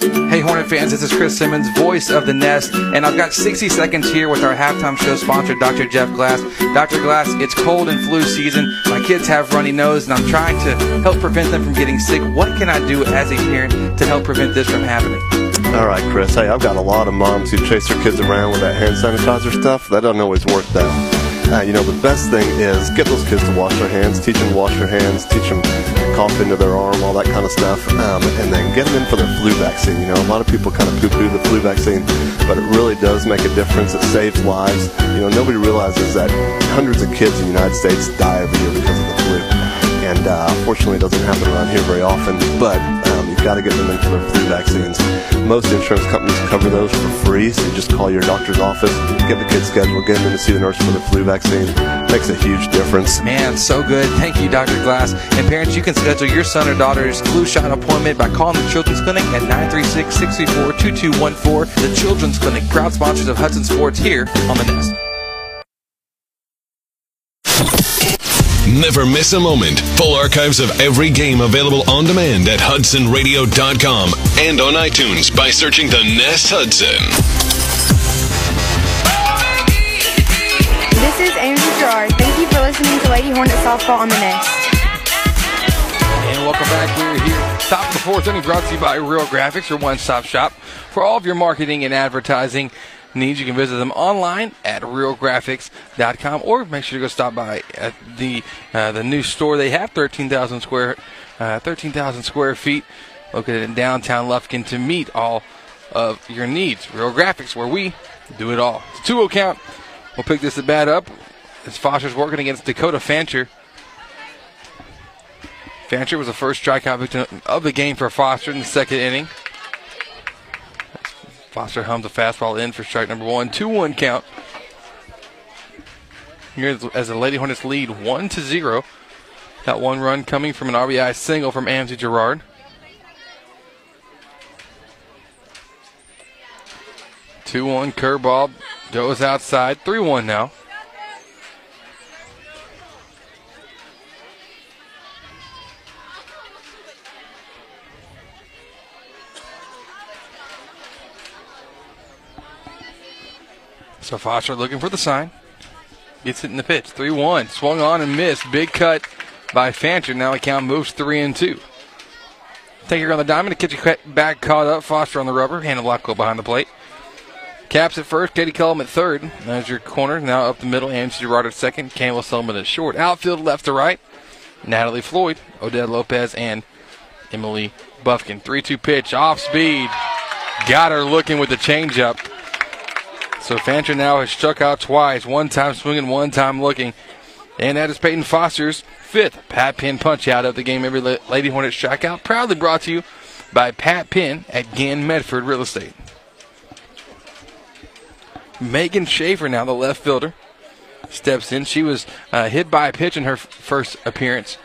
Speaker 1: Hey, Hornet fans, this is Chris Simmons, voice of the Nest, and I've got 60 seconds here with our halftime show sponsor, Dr. Jeff Glass. Dr. Glass, it's cold and flu season. My kids have runny nose, and I'm trying to help prevent them from getting sick. What can I do as a parent to help prevent this from happening?
Speaker 15: All right, Chris. Hey, I've got a lot of moms who chase their kids around with that hand sanitizer stuff. That doesn't always work, though. Uh, you know, the best thing is get those kids to wash their hands, teach them to wash their hands, teach them to cough into their arm, all that kind of stuff, um, and then get them in for their flu vaccine. You know, a lot of people kind of poo-poo the flu vaccine, but it really does make a difference. It saves lives. You know, nobody realizes that hundreds of kids in the United States die every year because of the flu. And uh, unfortunately, it doesn't happen around here very often, but got to get them in for their flu vaccines. Most insurance companies cover those for free, so you just call your doctor's office, get the kid scheduled, get them to see the nurse for the flu vaccine. Makes a huge difference.
Speaker 1: Man, so good. Thank you, Dr. Glass. And parents, you can schedule your son or daughter's flu shot appointment by calling the Children's Clinic at 936 634 2214. The Children's Clinic, proud sponsors of Hudson Sports here on the Nest.
Speaker 2: Never miss a moment. Full archives of every game available on demand at hudsonradio.com and on iTunes by searching the Nest Hudson.
Speaker 6: This is Andrew Gerard. Thank you for listening to Lady Hornet Softball on the Nest.
Speaker 3: And welcome back. We're here. Top of the fourth inning brought to you by Real Graphics, your one stop shop for all of your marketing and advertising needs. You can visit them online at realgraphics.com or make sure to go stop by at the uh, the new store they have, 13,000 square uh, 13,000 square feet, located in downtown Lufkin to meet all of your needs. Real Graphics, where we do it all. It's a 2 count. We'll pick this at bat up as Foster's working against Dakota Fancher. Fancher was the first strikeout victim of the game for Foster in the second inning. Foster hums a fastball in for strike number one. 2 1 count. Here as the Lady Hornets lead 1 to 0. That one run coming from an RBI single from Amzie Gerard. Two one curveball goes outside. Three one now. So Foster looking for the sign. Gets it in the pitch. 3 1. Swung on and missed. Big cut by Fancher. Now the count moves 3 and 2. Taker on the diamond. The kitchen back caught up. Foster on the rubber. Hannah Blackwell behind the plate. Caps at first. Katie Cullum at third. There's your corner. Now up the middle. Amzie Gerard at second. Campbell Selman at short. Outfield left to right. Natalie Floyd, Odette Lopez, and Emily Buffkin. 3 2 pitch. Off speed. Got her looking with the changeup. So Fancher now has struck out twice, one time swinging, one time looking. And that is Peyton Foster's fifth Pat Penn punch out of the game. Every Lady Hornet strikeout. Proudly brought to you by Pat Penn at Gann Medford Real Estate. Megan Schaefer now, the left fielder, steps in. She was uh, hit by a pitch in her f- first appearance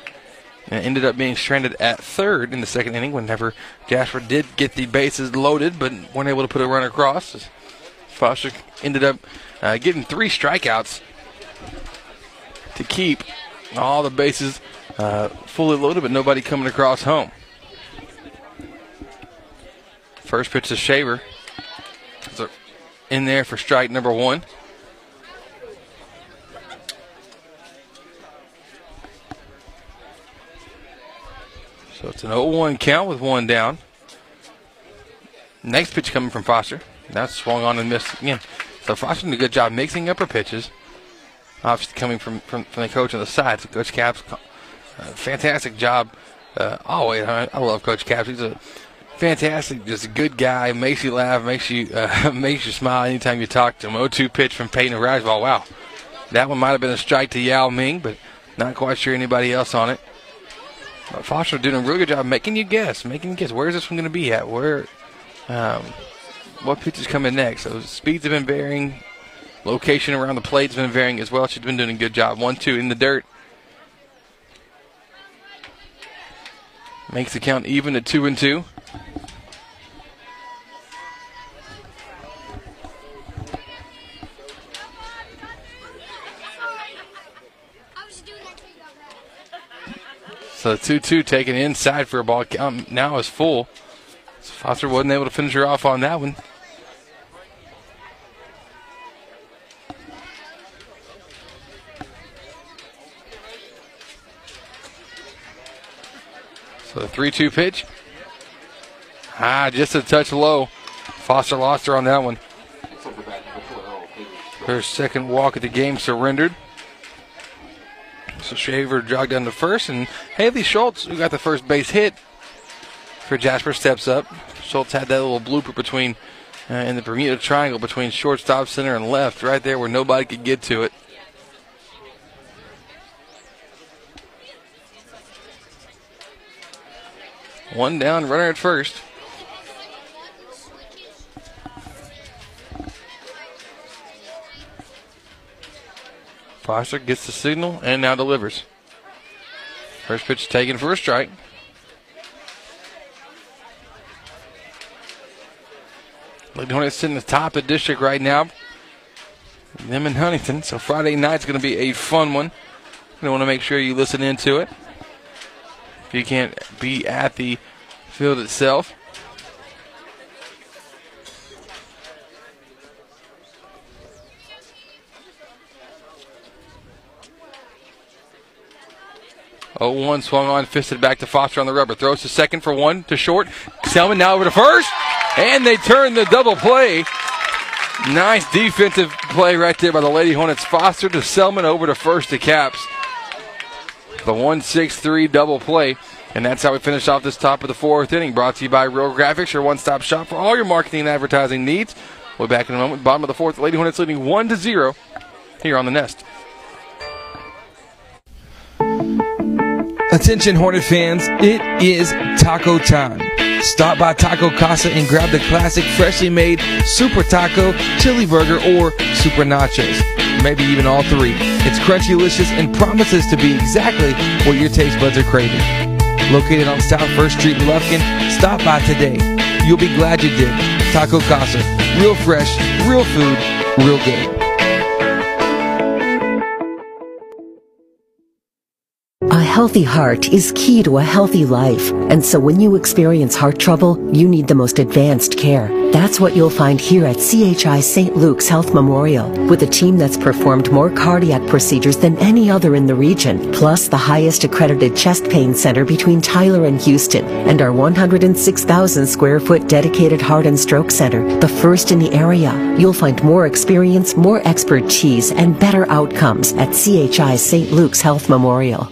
Speaker 3: and ended up being stranded at third in the second inning whenever Jasper did get the bases loaded but weren't able to put a runner across. Foster ended up uh, getting three strikeouts to keep all the bases uh, fully loaded, but nobody coming across home. First pitch to Shaver. In there for strike number one. So it's an 0 1 count with one down. Next pitch coming from Foster. That's swung on and missed again. So Foster did a good job mixing up her pitches. Obviously coming from, from, from the coach on the side. So Coach Caps, uh, fantastic job. Uh, always, I, I love Coach Caps. He's a fantastic, just a good guy. Makes you laugh, makes you uh, makes you smile anytime you talk to him. 0-2 pitch from Peyton Riseball. Wow, that one might have been a strike to Yao Ming, but not quite sure anybody else on it. But Foster doing a really good job making you guess, making you guess. Where's this one going to be at? Where? Um, what pitch is coming next? So speeds have been varying. Location around the plate's been varying as well. She's been doing a good job. One, two in the dirt. Makes the count even at two and two. So 2 2 taken inside for a ball count now is full. Foster wasn't able to finish her off on that one. So the 3 2 pitch. Ah, just a touch low. Foster lost her on that one. Her second walk of the game surrendered. So Shaver jogged down to first, and Haley Schultz, who got the first base hit for Jasper, steps up. Schultz had that little blooper between uh, in the Bermuda Triangle between shortstop, center, and left, right there where nobody could get to it. One down, runner at first. Foster gets the signal and now delivers. First pitch taken for a strike. Hornets sitting at the top of the district right now. Them in Huntington. So Friday night's going to be a fun one. You want to make sure you listen into it. If you can't be at the field itself. Oh, one swung on, fisted back to Foster on the rubber. Throws to second for one to short. Selman now over to first. And they turn the double play. Nice defensive play right there by the Lady Hornets. Foster to Selman over to first to Caps. The 1 6 3 double play. And that's how we finish off this top of the fourth inning. Brought to you by Real Graphics, your one stop shop for all your marketing and advertising needs. We'll be back in a moment. Bottom of the fourth, Lady Hornets leading 1 to 0 here on the Nest.
Speaker 1: Attention Hornet fans, it is taco time. Stop by Taco Casa and grab the classic freshly made Super Taco, Chili Burger, or Super Nachos. Maybe even all three. It's crunchy delicious and promises to be exactly what your taste buds are craving. Located on South 1st Street in Lufkin, stop by today. You'll be glad you did. Taco Casa. Real fresh, real food, real good.
Speaker 12: Healthy heart is key to a healthy life. And so when you experience heart trouble, you need the most advanced care. That's what you'll find here at CHI St. Luke's Health Memorial, with a team that's performed more cardiac procedures than any other in the region, plus the highest accredited chest pain center between Tyler and Houston, and our 106,000 square foot dedicated heart and stroke center, the first in the area. You'll find more experience, more expertise, and better outcomes at CHI St. Luke's Health Memorial.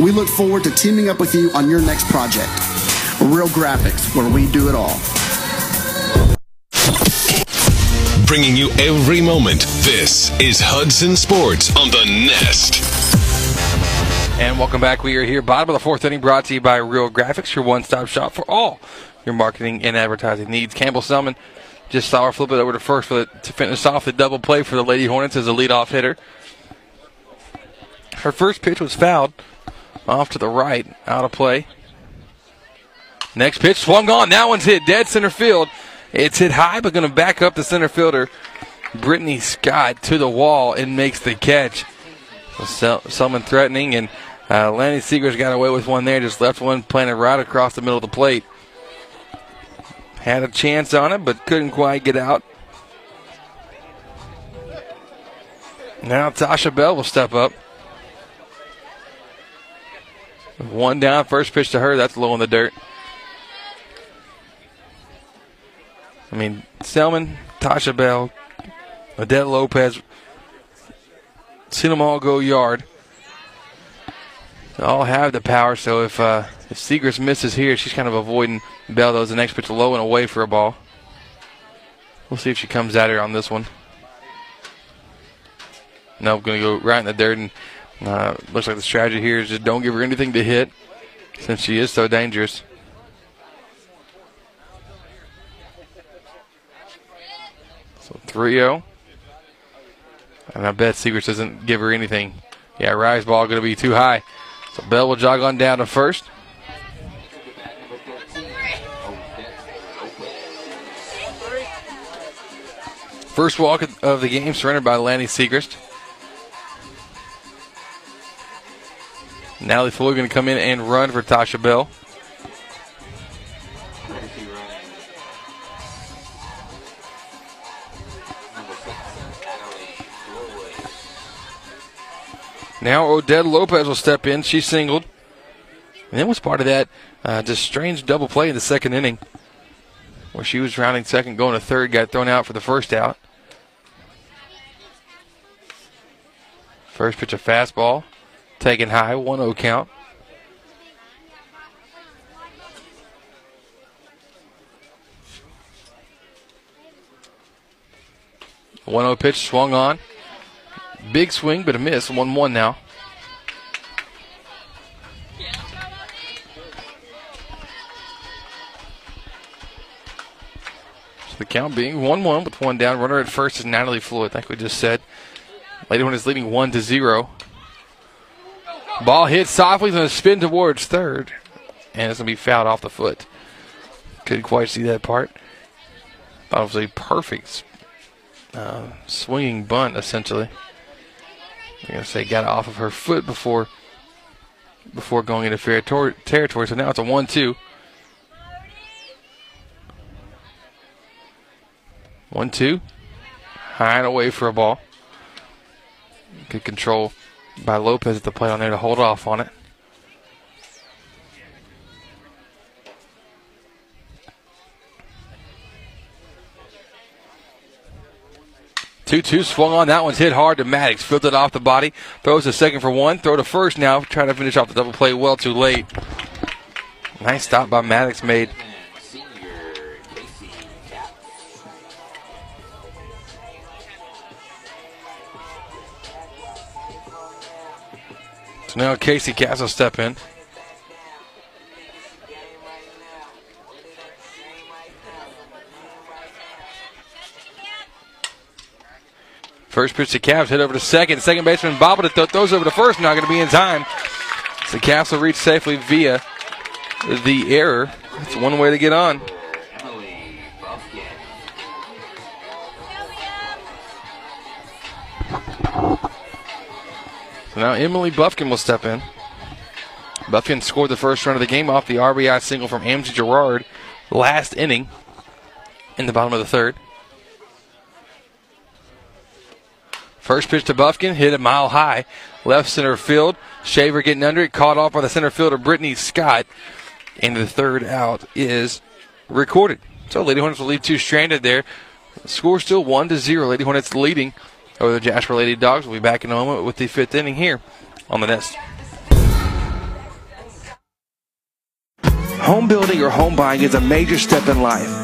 Speaker 5: We look forward to teaming up with you on your next project. Real Graphics, where we do it all.
Speaker 2: Bringing you every moment. This is Hudson Sports on the Nest.
Speaker 3: And welcome back. We are here, bottom of the fourth inning, brought to you by Real Graphics, your one-stop shop for all your marketing and advertising needs. Campbell Selman just saw her flip it over to first for the, to finish off the double play for the Lady Hornets as a leadoff hitter. Her first pitch was fouled off to the right, out of play. Next pitch swung on. That one's hit dead center field. It's hit high, but going to back up the center fielder, Brittany Scott, to the wall and makes the catch. So Selman threatening, and uh, Lanny Segrist got away with one there, just left one planted right across the middle of the plate. Had a chance on it, but couldn't quite get out. Now Tasha Bell will step up. One down, first pitch to her. That's low in the dirt. I mean, Selman, Tasha Bell, Odette Lopez, seen them all go yard. They all have the power, so if uh, if Segrist misses here, she's kind of avoiding Bell. Those the next pitch low and away for a ball. We'll see if she comes at her on this one. No, going to go right in the dirt, and uh, looks like the strategy here is just don't give her anything to hit since she is so dangerous. So 3 0. And I bet Segrist doesn't give her anything. Yeah, Rise ball going to be too high. So Bell will jog on down to first. First walk of the game surrendered by Lanny Segrist. Natalie Floyd going to come in and run for Tasha Bell. Now Odette Lopez will step in. She singled. And then was part of that uh, just strange double play in the second inning where she was rounding second, going to third, got thrown out for the first out. First pitch, a fastball, taken high, 1 0 count. One 0 pitch swung on. Big swing, but a miss. 1 1 now. So the count being 1 1 with one down. Runner at first is Natalie Floyd, like we just said. Lady Hornets is leading 1 to 0. Ball hit softly, going to spin towards third. And it's going to be fouled off the foot. Couldn't quite see that part. It was a perfect uh, swinging bunt, essentially. I'm going to say got it off of her foot before before going into fair tor- territory. So now it's a 1 2. 1 2. High and away for a ball. Good control by Lopez at the plate on there to hold off on it. Two two swung on. That one's hit hard to Maddox. Fielded off the body. Throws a second for one. Throw to first now. Trying to finish off the double play. Well too late. Nice stop by Maddox made. So now Casey Caps will step in. First pitch to Caps, hit over to second. Second baseman bobbled it, th- throws over to first, not going to be in time. So Caps will reach safely via the error. That's one way to get on. So now Emily Buffkin will step in. Buffkin scored the first run of the game off the RBI single from Amzie Gerard last inning in the bottom of the third. First pitch to Buffkin, hit a mile high, left center field. Shaver getting under it, caught off by the center fielder Brittany Scott. And the third out is recorded. So Lady Hornets will leave two stranded there. Score still one to zero. Lady Hornets leading over the Jasper Lady Dogs. We'll be back in a moment with the fifth inning here on the Nest.
Speaker 9: Home building or home buying is a major step in life.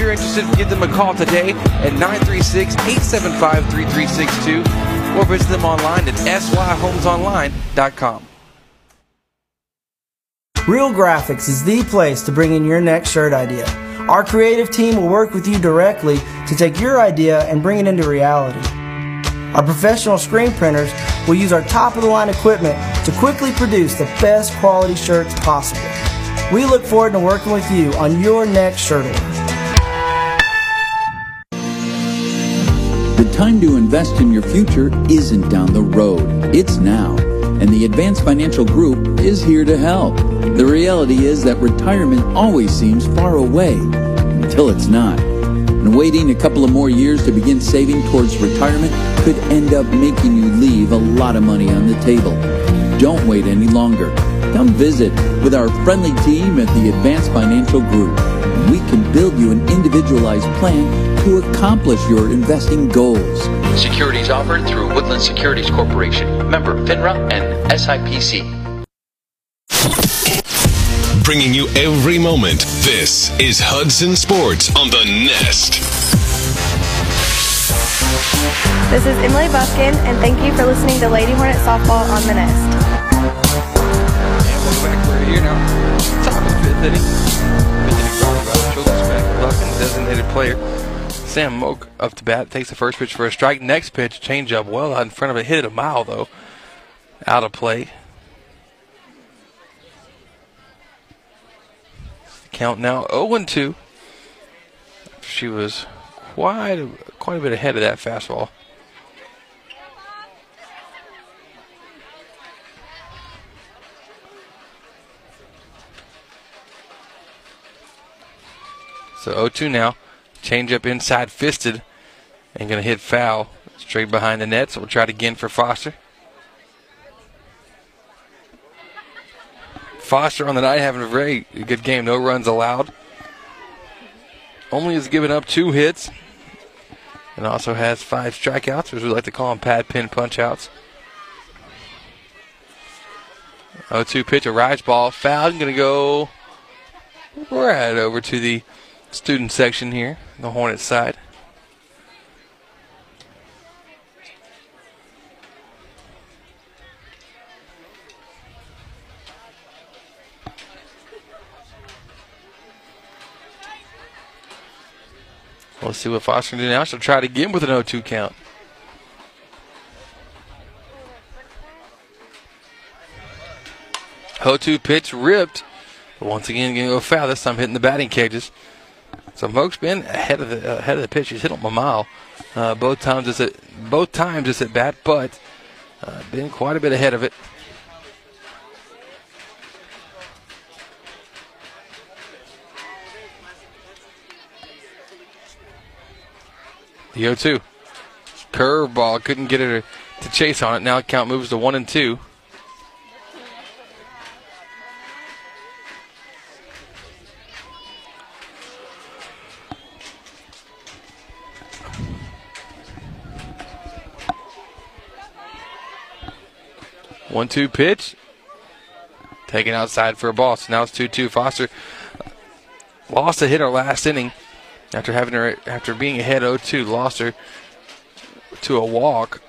Speaker 9: You're interested, give them a call today at 936-875-3362 or visit them online at syhomesonline.com.
Speaker 16: Real Graphics is the place to bring in your next shirt idea. Our creative team will work with you directly to take your idea and bring it into reality. Our professional screen printers will use our top of the line equipment to quickly produce the best quality shirts possible. We look forward to working with you on your next shirt order.
Speaker 17: The time to invest in your future isn't down the road, it's now. And the Advanced Financial Group is here to help. The reality is that retirement always seems far away until it's not. And waiting a couple of more years to begin saving towards retirement could end up making you leave a lot of money on the table. Don't wait any longer. Come visit with our friendly team at the Advanced Financial Group. We can build you an individualized plan to accomplish your investing goals.
Speaker 18: Securities offered through Woodland Securities Corporation, member FINRA and SIPC.
Speaker 2: Bringing you every moment. This is Hudson Sports on the Nest.
Speaker 6: This is Emily Buffkin, and thank you for listening to Lady Hornet Softball on the Nest.
Speaker 3: And. We're here now. Top of the fifth inning. Fifth inning brought to you by the Children's Clinic. Buffkin, designated player. Sam Moak up to bat. Takes the first pitch for a strike. Next pitch, change up well out in front of it. Hit it a mile, though. Out of play. Count now 0 2. She was quite a, quite a bit ahead of that fastball. So 0 2 now. Change up inside fisted and going to hit foul straight behind the net. So we'll try it again for Foster. Foster on the night having a very good game. No runs allowed. Only has given up two hits and also has five strikeouts, as we like to call them Pat Penn punch outs. 0 2 pitch, a rise ball, foul. Going to go right over to the student section here, the Hornets side. Let's see what Foster can do now. She'll try it again with an 0 2 count. O 2 pitch ripped. But once again, going to go foul. This time hitting the batting cages. So Moak's been ahead of the ahead of the pitch. He's hit him a mile. Uh, both times it's at both times it's at bat, but uh, been quite a bit ahead of it. The 0 2. Curveball. Couldn't get it to chase on it. Now count moves to 1 and 2. One two pitch. Taken outside for a ball. So now it's 2 2. Foster lost a hitter last inning after having her after being ahead 0-2 lost her to a walk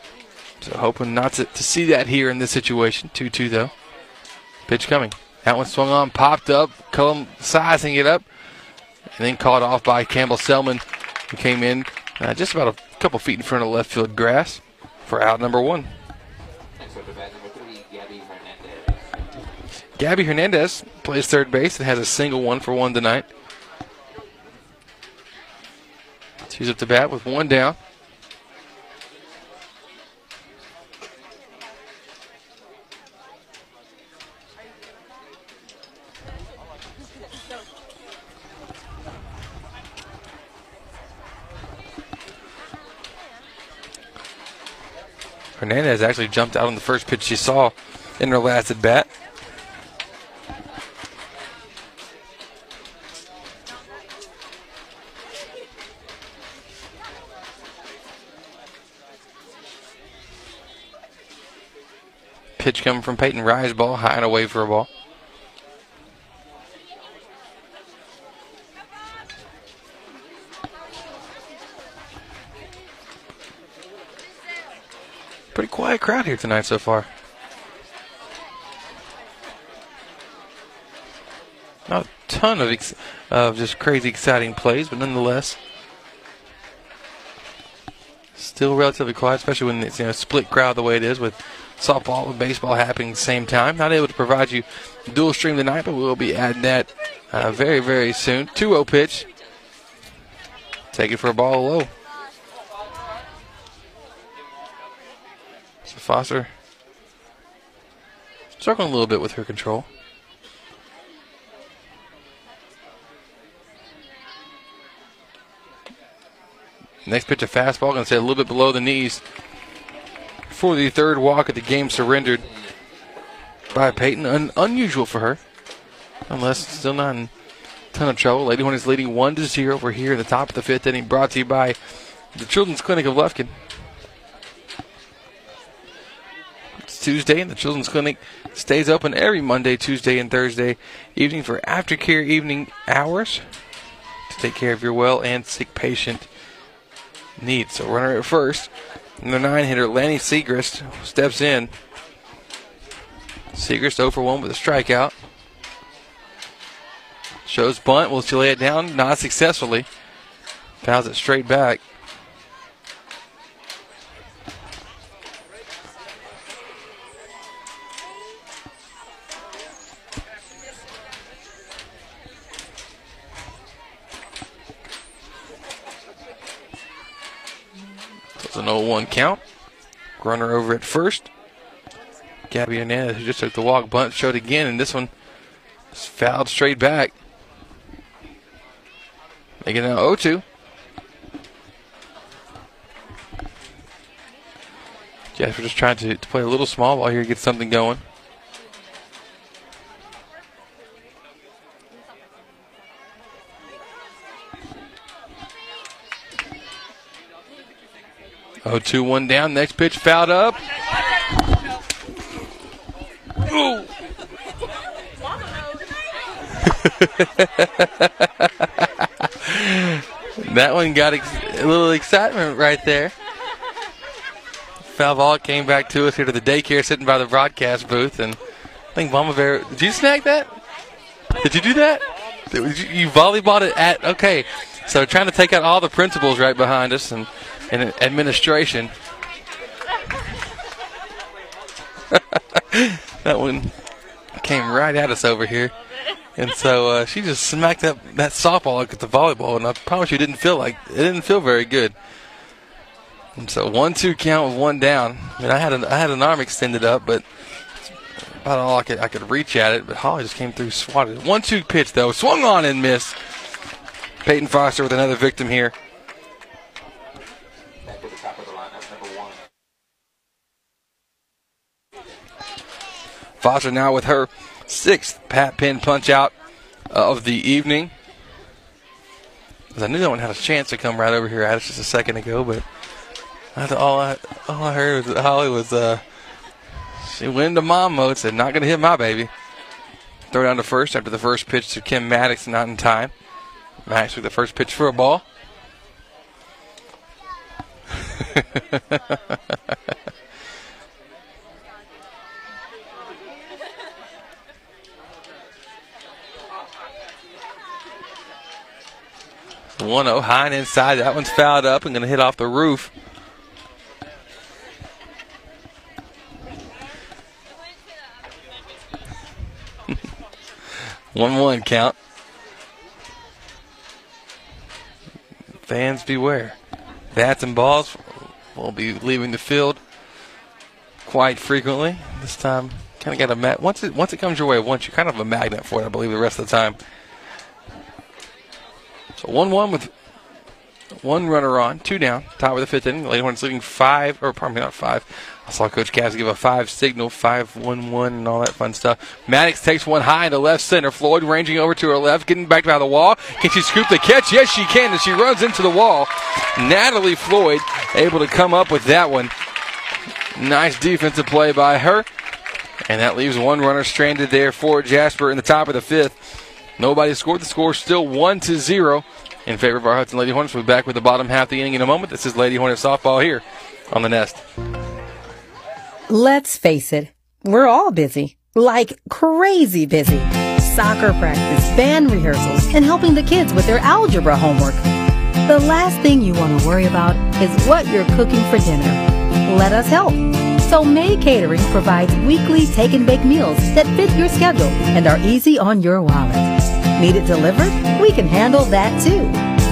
Speaker 3: so hoping not to, to see that here in this situation 2-2 though pitch coming that one swung on popped up Cullum sizing it up and then caught off by Campbell Selman who came in uh, just about a couple feet in front of left field grass for out number one Gabby Hernandez plays third base and has a single one for one tonight She's up to bat with one down. Hernandez actually jumped out on the first pitch she saw in her last at bat. Pitch coming from Peyton Rise ball, high and away for a ball. Pretty quiet crowd here tonight so far. Not a ton of ex- of just crazy exciting plays, but nonetheless, still relatively quiet, especially when it's you know split crowd the way it is with softball and baseball happening at the same time. Not able to provide you dual stream tonight, but we'll be adding that uh, very, very soon. 2 0 pitch. Take it for a ball low. So Foster struggling a little bit with her control. Next pitch, a fastball, going to stay a little bit below the knees for the third walk of the game surrendered by Peyton. Un- unusual for her. Unless still not in a ton of trouble. Lady Hornets leading one to zero. We're here at the top of the fifth inning, brought to you by the Children's Clinic of Lufkin. It's Tuesday, and the Children's Clinic stays open every Monday, Tuesday, and Thursday evening for aftercare evening hours to take care of your well and sick patient needs. So runner at first, and the nine hitter Lanny Segrist steps in. Segrist 0 for 1 with a strikeout. Shows bunt. Will she lay it down? Not successfully. Fouls it straight back. It's an 0-1 count. Runner over at first. Gabby Hernandez, who just took the walk, bunt showed again, and this one is fouled straight back. Making it now 0-2. Jasper just trying to, to play a little small ball here, get something going. Oh, two, one down. Next pitch fouled up. Ooh. that one got ex- a little excitement right there. Foul ball came back to us here to the daycare, sitting by the broadcast booth, and I think Mama Bear. Did you snag that? Did you do that? You volleyballed it at okay. So trying to take out all the principals right behind us and, and administration. that one came right at us over here. And so uh, she just smacked that, that softball like at the volleyball, and I promise you, it didn't feel like it didn't feel very good. And so one two count with one down. I mean, I had an I had an arm extended up, but about all I could I could reach at it. But Holly just came through, swatted. it. One two pitch though, swung on and missed. Peyton Foster with another victim here. Foster now with her sixth Pat Penn punch out of the evening. I knew that one had a chance to come right over here at us just a second ago, but thought all I all I heard was Holly was uh she went into mom mode, said not gonna hit my baby. Throw down to first after the first pitch to Kim Maddox, not in time. Maddox with the first pitch for a ball. One zero high and inside. That one's fouled up and going to hit off the roof. one one count. Fans beware. Bats and balls will be leaving the field quite frequently. This time, kind of got a mat. Once it once it comes your way, once you're kind of a magnet for it. I believe the rest of the time. So one one with one runner on, two down, top of the fifth inning. Lady Hornets leading five, or pardon me, not five. I saw Coach Cass give a five signal, five one one, and all that fun stuff. Maddox takes one high into left center. Floyd ranging over to her left, getting back by the wall. Can she scoop the catch? Yes, she can, and she runs into the wall. Natalie Floyd able to come up with that one. Nice defensive play by her. And that leaves one runner stranded there for Jasper in the top of the fifth. Nobody scored. The score still one to zero in favor of our Hudson Lady Hornets. We'll be back with the bottom half of the inning in a moment. This is Lady Hornet softball here on the Nest.
Speaker 19: Let's face it, we're all busy. Like crazy busy. Soccer practice, band rehearsals, and helping the kids with their algebra homework. The last thing you want to worry about is what you're cooking for dinner. Let us help. So May Catering provides weekly take and bake meals that fit your schedule and are easy on your wallet. Need it delivered? We can handle that too.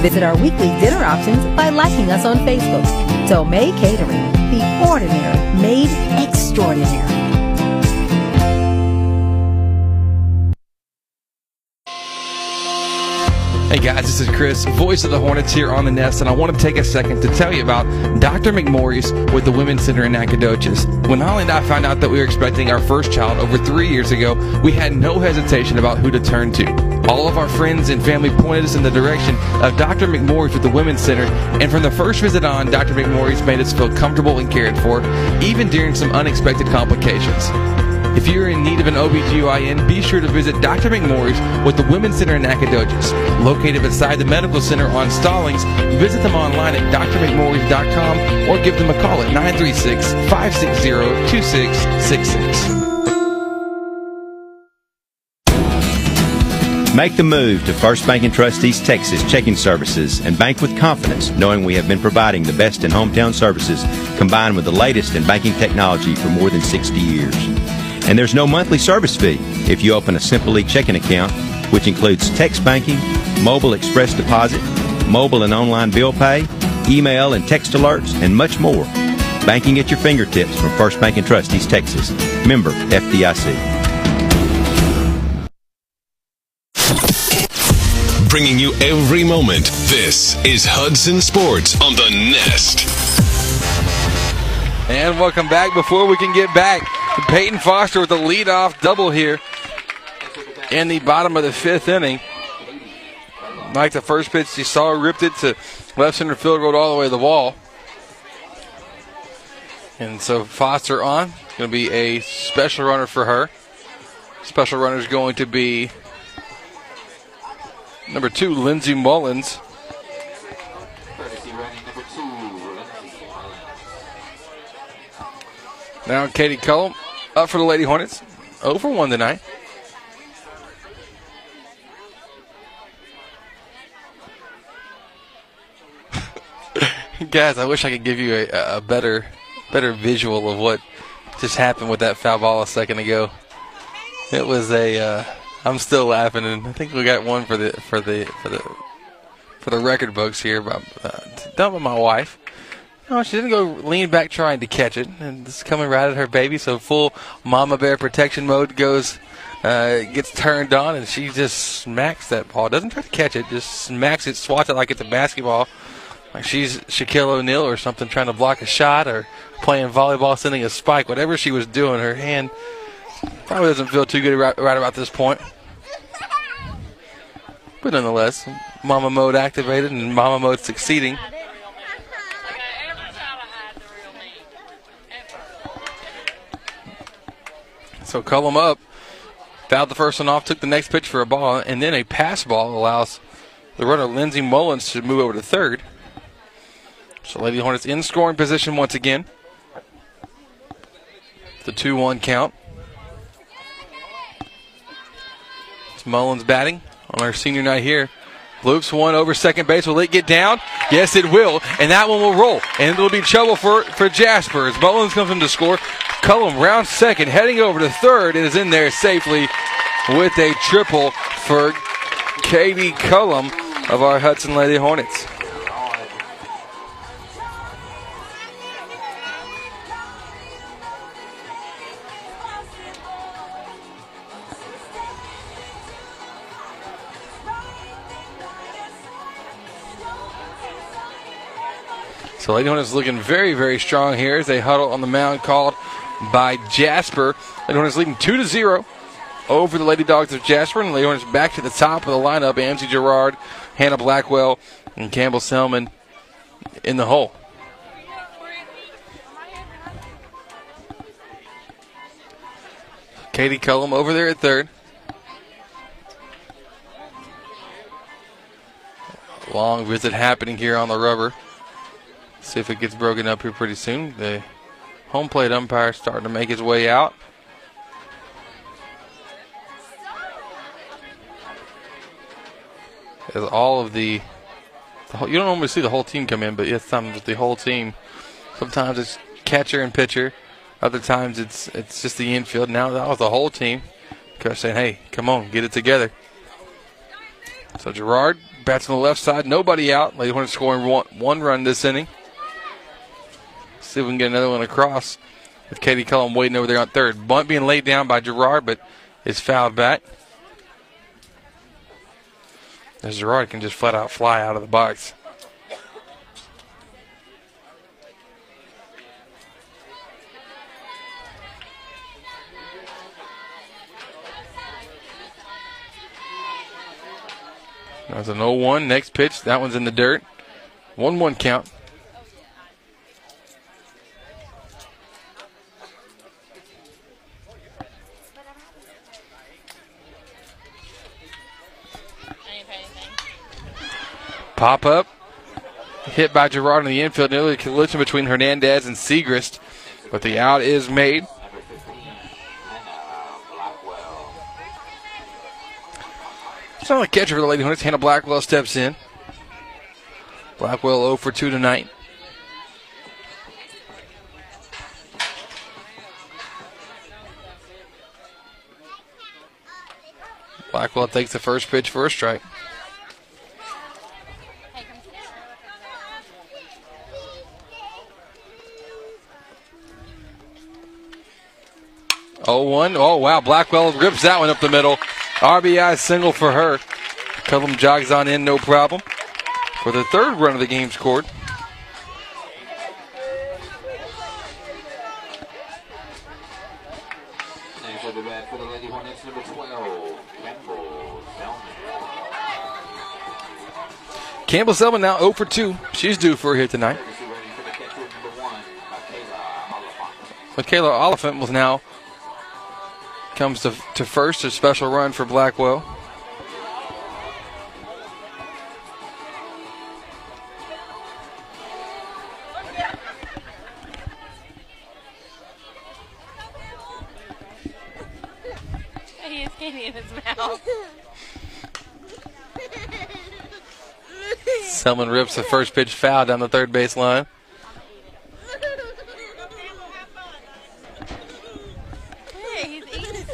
Speaker 19: Visit our weekly dinner options by liking us on Facebook. So May Catering, the ordinary made extraordinary.
Speaker 1: Hey guys, this is Chris, voice of the Hornets here on the Nest, and I want to take a second to tell you about Dr. McMorris with the Women's Center in Nacogdoches. When Holly and I found out that we were expecting our first child over three years ago, we had no hesitation about who to turn to.
Speaker 3: All of our friends and family pointed us in the direction of Dr. McMorris with the Women's Center, and from the first visit on, Dr. McMorris made us feel comfortable and cared for, even during some unexpected complications. If you're in need of an OBGYN, be sure to visit Dr. McMorris with the Women's Center in Nacogdoches. Located beside the Medical Center on Stallings, visit them online at drmcmorris.com or give them a call at 936 560 2666.
Speaker 14: Make the move to First Bank and Trust East Texas checking services and bank with confidence, knowing we have been providing the best in hometown services combined with the latest in banking technology for more than 60 years. And there's no monthly service fee if you open a Simple checking account, which includes text banking, mobile express deposit, mobile and online bill pay, email and text alerts, and much more. Banking at your fingertips from First Bank and Trust East Texas. Member FDIC.
Speaker 2: Bringing you every moment. This is Hudson Sports on the Nest.
Speaker 3: And welcome back. Before we can get back, Peyton Foster with a leadoff double here in the bottom of the fifth inning. Like the first pitch he saw, ripped it to left center field, rolled all the way to the wall. And so Foster on. Going to be a special runner for her. Special runner is going to be number two, Lindsey Mullins. Now Katie Cullum up for the Lady Hornets. Over one tonight. Guys, I wish I could give you a, a better better visual of what just happened with that foul ball a second ago. It was a. Uh, I'm still laughing, and I think we got one for the for the for the for the record books here. About uh, done with my wife. No, she didn't go lean back trying to catch it, and it's coming right at her baby. So full mama bear protection mode goes, uh, gets turned on, and she just smacks that ball. Doesn't try to catch it, just smacks it, swats it like it's a basketball, like she's Shaquille O'Neal or something, trying to block a shot or playing volleyball, sending a spike. Whatever she was doing, her hand probably doesn't feel too good right, right about this point. But nonetheless, mama mode activated and mama mode succeeding. So Cullum up, fouled the first one off, took the next pitch for a ball, and then a pass ball allows the runner Lindsey Mullins to move over to third. So Lady Hornets in scoring position once again. The 2 1 count. It's Mullins batting on our senior night here. Loops one over second base. Will it get down? Yes, it will. And that one will roll. And it'll be trouble for, for Jasper as Mullins comes in to score. Cullum round second, heading over to third, and is in there safely with a triple for Katie Cullum of our Hudson Lady Hornets. So Lady is looking very, very strong here as they huddle on the mound called by Jasper. Lady Hornets leading 2 to 0 over the Lady Dogs of Jasper. And Lady back to the top of the lineup. Amzie Gerard, Hannah Blackwell, and Campbell Selman in the hole. Katie Cullum over there at third. Long visit happening here on the rubber. See if it gets broken up here pretty soon. The home plate umpire starting to make his way out. As all of the, the whole, you don't normally see the whole team come in, but yes, sometimes the whole team. Sometimes it's catcher and pitcher. Other times it's it's just the infield. Now that was the whole team. Coach saying, "Hey, come on, get it together." So Gerard bats on the left side, nobody out. Lady Hornets scoring one, one run this inning. See if we can get another one across with Katie Cullum waiting over there on third. Bunt being laid down by Gerard, but it's fouled back. As Gerard can just flat out fly out of the box. That's an 0 1. Next pitch. That one's in the dirt. 1 1 count. Pop up. Hit by Gerard in the infield. Nearly a collision between Hernandez and Segrist. But the out is made. So on the catcher for the Lady Hornets, Hannah Blackwell steps in. Blackwell 0 for 2 tonight. Blackwell takes the first pitch for a strike. Oh one. Oh wow. Blackwell rips that one up the middle. RBI single for her. Cullum jogs on in, no problem. For the third run of the game scored. Campbell Selman now 0 for 2. She's due for hit tonight. Michaela Oliphant was now comes to, to first, a special run for Blackwell.
Speaker 8: He has candy in his mouth.
Speaker 3: Selman rips the first pitch foul down the third base line.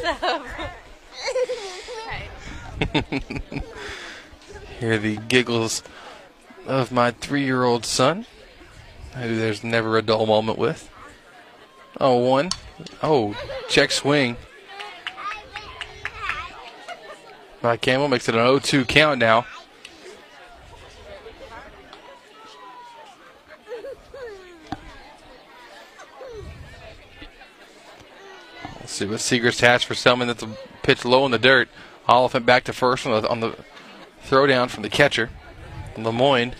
Speaker 3: Hear the giggles of my three year old son, who there's never a dull moment with. Oh, one. Oh, check swing. My Campbell makes it an 0 2 count now. See what Segrist has for Selman. That's a pitch low in the dirt. Oliphant back to first on the, on the throw down from the catcher. Lemoyne.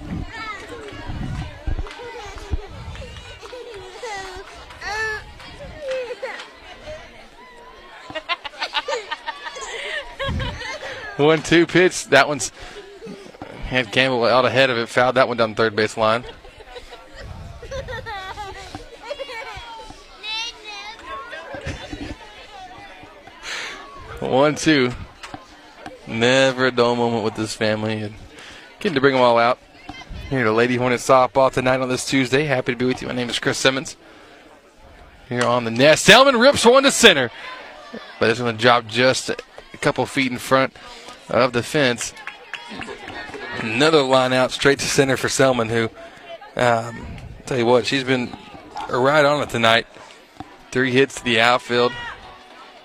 Speaker 3: One two pitch. That one's had Campbell out ahead of it. Fouled that one down the third base line. One two. Never a dull moment with this family. And getting to bring them all out. Here to Lady Hornet softball tonight on this Tuesday. Happy to be with you. My name is Chris Simmons. Here on the nest. Selman rips one to center. But it's going to drop just a couple feet in front of the fence. Another line out straight to center for Selman, who, um, tell you what, she's been right on it tonight. Three hits to the outfield,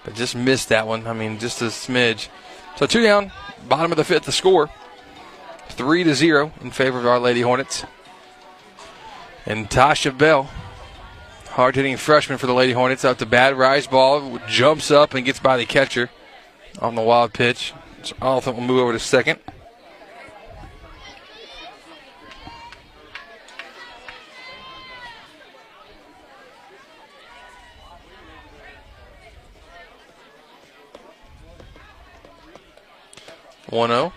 Speaker 3: but just missed that one. I mean, just a smidge. So two down, bottom of the fifth, the score. Three to zero in favor of our Lady Hornets. And Tasha Bell, hard hitting freshman for the Lady Hornets, up to bad rise ball, jumps up and gets by the catcher on the wild pitch. So will move over to second. One zero.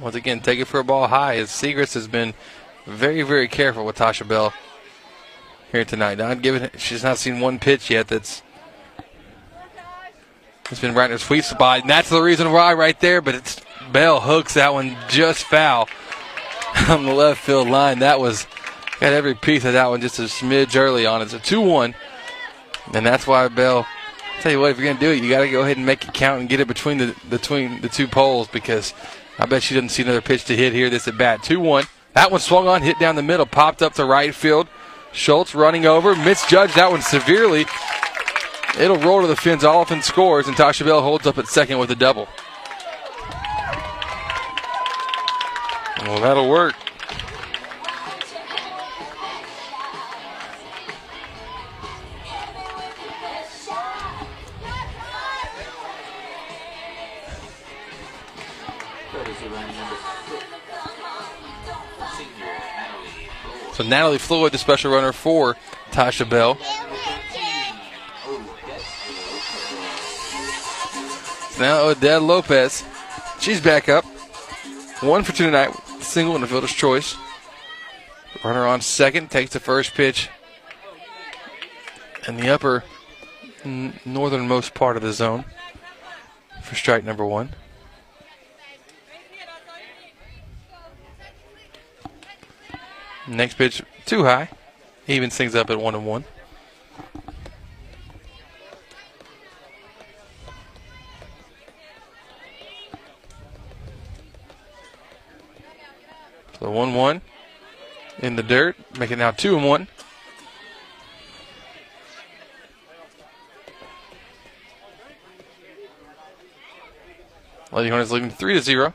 Speaker 3: Once again, take it for a ball high. As Segrist has been very, very careful with Tasha Bell here tonight. Not giving, she's not seen one pitch yet that's it's been right in her sweet spot, and that's the reason why right there. But it's Bell hooks that one just foul on the left field line. That was got every piece of that one just a smidge early on. It's a two-one, and that's why Bell. Tell you what, if you're gonna do it, you got to go ahead and make it count and get it between the between the two poles because I bet she doesn't see another pitch to hit here. This at bat, two-one. That one swung on, hit down the middle, popped up to right field. Schultz running over, misjudged that one severely. It'll roll to the fins. Oliphant scores, and Tasha Bell holds up at second with a double. Well, that'll work. So Natalie Floyd, the special runner for Tasha Bell. Now Odette Lopez, she's back up. One for two tonight, single in the fielder's choice. Runner on second takes the first pitch in the upper northernmost part of the zone for strike number one. Next pitch too high, Even things up at one and one. So one one in the dirt, make it now two and one. Lady Hornets leading three to zero.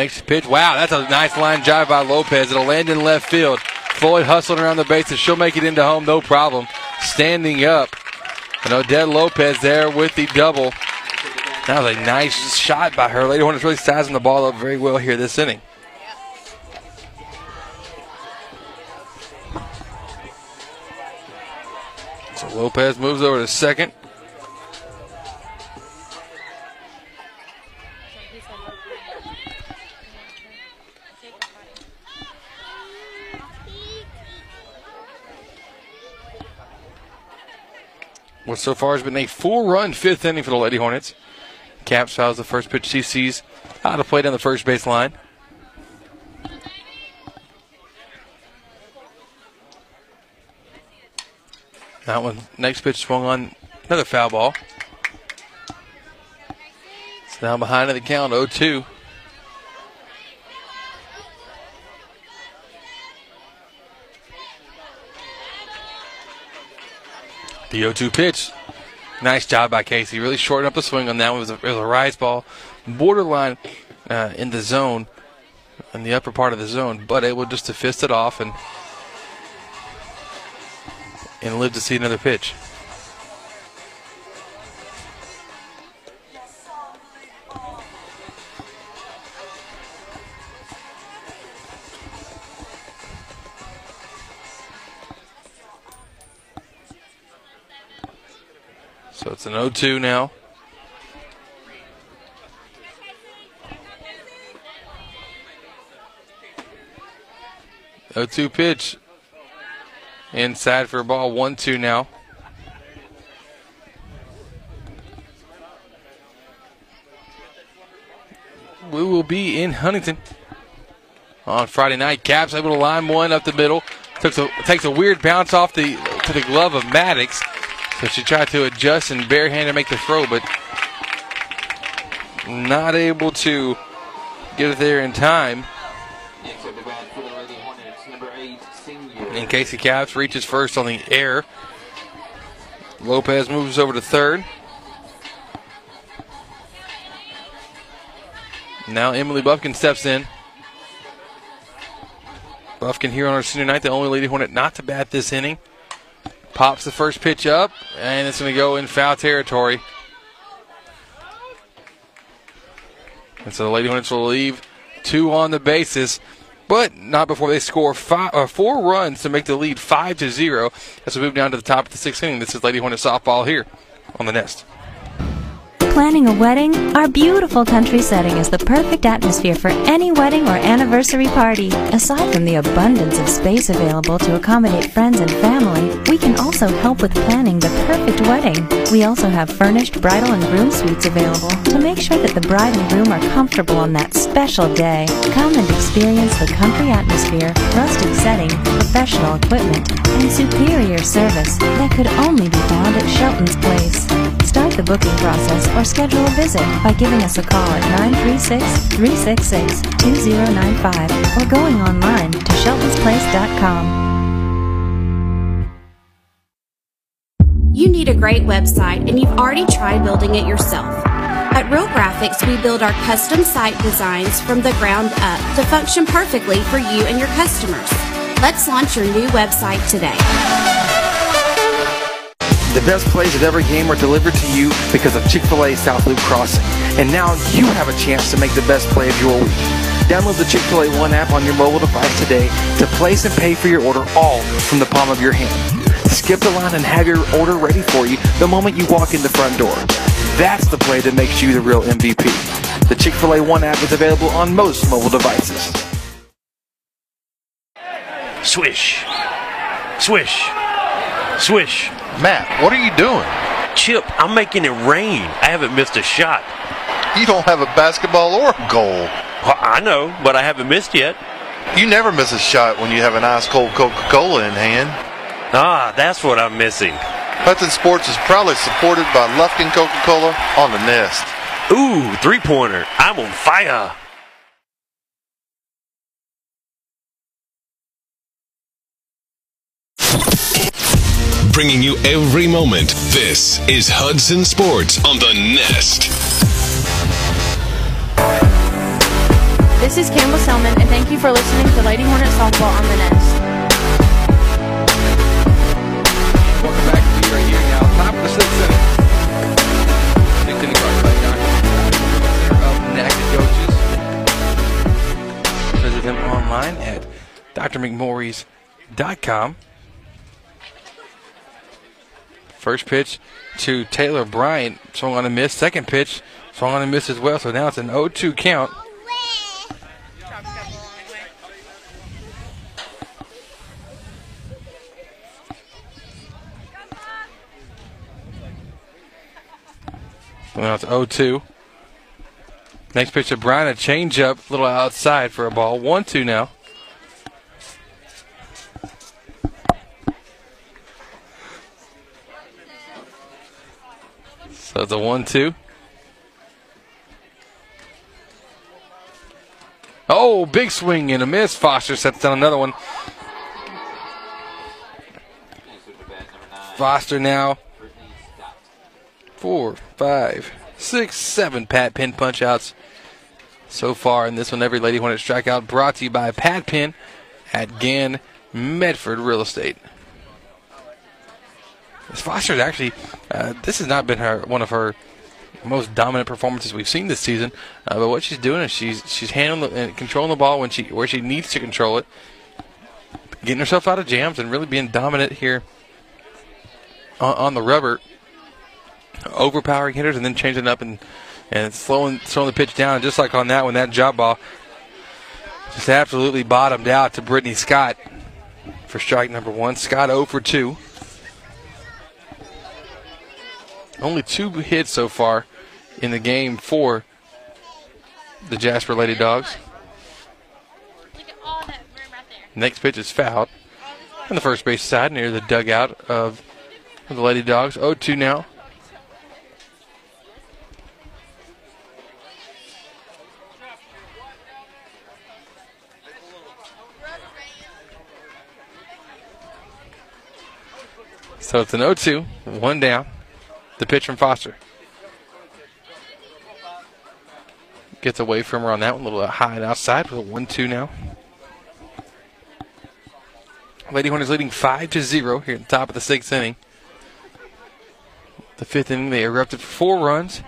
Speaker 3: Next pitch. Wow, that's a nice line drive by Lopez. It'll land in left field. Floyd hustling around the bases. She'll make it into home, no problem. Standing up. And Odette Lopez there with the double. That was a nice shot by her. Lady Hornets really sizing the ball up very well here this inning. So Lopez moves over to second. What so far has been a four run fifth inning for the Lady Hornets. Caps fouls the first pitch she sees out of play down the first base line. That one, next pitch swung on another foul ball. It's now behind in the count, 0 2. The 0 2 pitch. Nice job by Casey. Really shortened up the swing on that one. It was a, it was a rise ball, borderline uh, in the zone, in the upper part of the zone, but able just to fist it off and and live to see another pitch. So it's an 0 2 now. O two pitch. Inside for ball. 1 2 now. We will be in Huntington on Friday night. Caps able to line one up the middle. Takes a, takes a weird bounce off the to the glove of Maddox. So she tried to adjust and barehanded make the throw, but not able to get it there in time. And Casey Caps reaches first on the air. Lopez moves over to third. Now Emily Buffkin steps in. Buffkin here on her senior night, the only Lady Hornet not to bat this inning. Pops the first pitch up, and it's going to go in foul territory. And so the Lady Hornets will leave two on the bases, but not before they score five, uh, four runs to make the lead five to zero. As we move down to the top of the sixth inning, this is Lady Hornet softball here on the Nest.
Speaker 4: Planning a wedding? Our beautiful country setting is the perfect atmosphere for any wedding or anniversary party. Aside from the abundance of space available to accommodate friends and family, we can also help with planning the perfect wedding. We also have furnished bridal and groom suites available to make sure that the bride and groom are comfortable on that special day. Come and experience the country atmosphere, rustic setting, professional equipment, and superior service that could only be found at Shelton's Place. Start the booking process or schedule a visit by giving us a call at 936-366-2095 or going online to sheltonsplace.com.
Speaker 20: You need a great website and you've already tried building it yourself. At Real Graphics, we build our custom site designs from the ground up to function perfectly for you and your customers. Let's launch your new website today.
Speaker 9: The best plays of every game are delivered to you because of Chick-fil-A South Loop Crossing. And now you have a chance to make the best play of your week. Download the Chick-fil-A One app on your mobile device today to place and pay for your order all from the palm of your hand. Skip the line and have your order ready for you the moment you walk in the front door. That's the play that makes you the real MVP. The Chick-fil-A One app is available on most mobile devices.
Speaker 10: Swish. Swish. Swish.
Speaker 11: Matt, what are you doing?
Speaker 10: Chip, I'm making it rain. I haven't missed a shot.
Speaker 11: You don't have a basketball or a goal.
Speaker 10: Well, I know, but I haven't missed yet.
Speaker 11: You never miss a shot when you have an ice cold Coca Cola in hand.
Speaker 10: Ah, that's what I'm missing.
Speaker 11: Hudson Sports is proudly supported by Lufkin Coca Cola on the Nest.
Speaker 10: Ooh, three pointer. I'm on fire.
Speaker 2: Bringing you every moment. This is Hudson Sports on the Nest.
Speaker 7: This is Campbell Selman, and thank you for listening to Lady Hornet Softball on the Nest.
Speaker 3: Welcome back. We are here now, top of the sixth inning. Sixth inning brought to you by Dr. of Nacogdoches. Visit him online at drmcmorris.com. First pitch to Taylor Bryant, swung on a miss. Second pitch, swung on a miss as well. So now it's an 0-2 count. So now it's 0-2. Next pitch to Bryant, a changeup, a little outside for a ball. 1-2 now. So it's a 1-2. Oh, big swing and a miss. Foster sets down another one. Foster now. Four, five, six, seven Pat Penn punch outs so far in this one. Every Lady Hornet strikeout brought to you by Pat Penn at Gann Medford Real Estate. Foster's actually, uh, this has not been her one of her most dominant performances we've seen this season. Uh, but what she's doing is she's she's handling and controlling the ball when she where she needs to control it, getting herself out of jams and really being dominant here on, on the rubber, overpowering hitters and then changing up and and slowing slowing the pitch down. Just like on that one, that job ball just absolutely bottomed out to Brittany Scott for strike number one. Scott 0 for 2. Only two hits so far in the game for the Jasper Lady Dogs. Next pitch is fouled on the first base side near the dugout of the Lady Dogs. 0 2 now. So it's an 0 2, one down. The pitch from Foster. Gets away from her on that one, a little high and outside with a 1 2 now. Lady Hornets leading 5 to 0 here at the top of the sixth inning. The fifth inning, they erupted for four runs.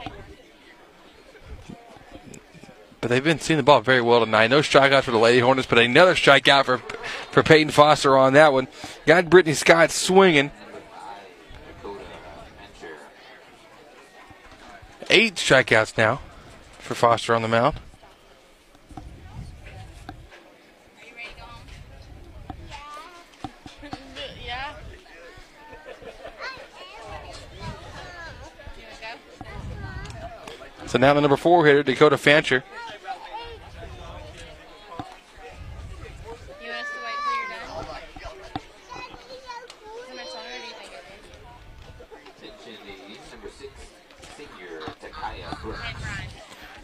Speaker 3: But they've been seeing the ball very well tonight. No strikeouts for the Lady Hornets, but another strikeout for for Peyton Foster on that one. Got Brittany Scott swinging. Eight strikeouts now for Foster on the mound. So now the number four hitter, Dakota Fancher.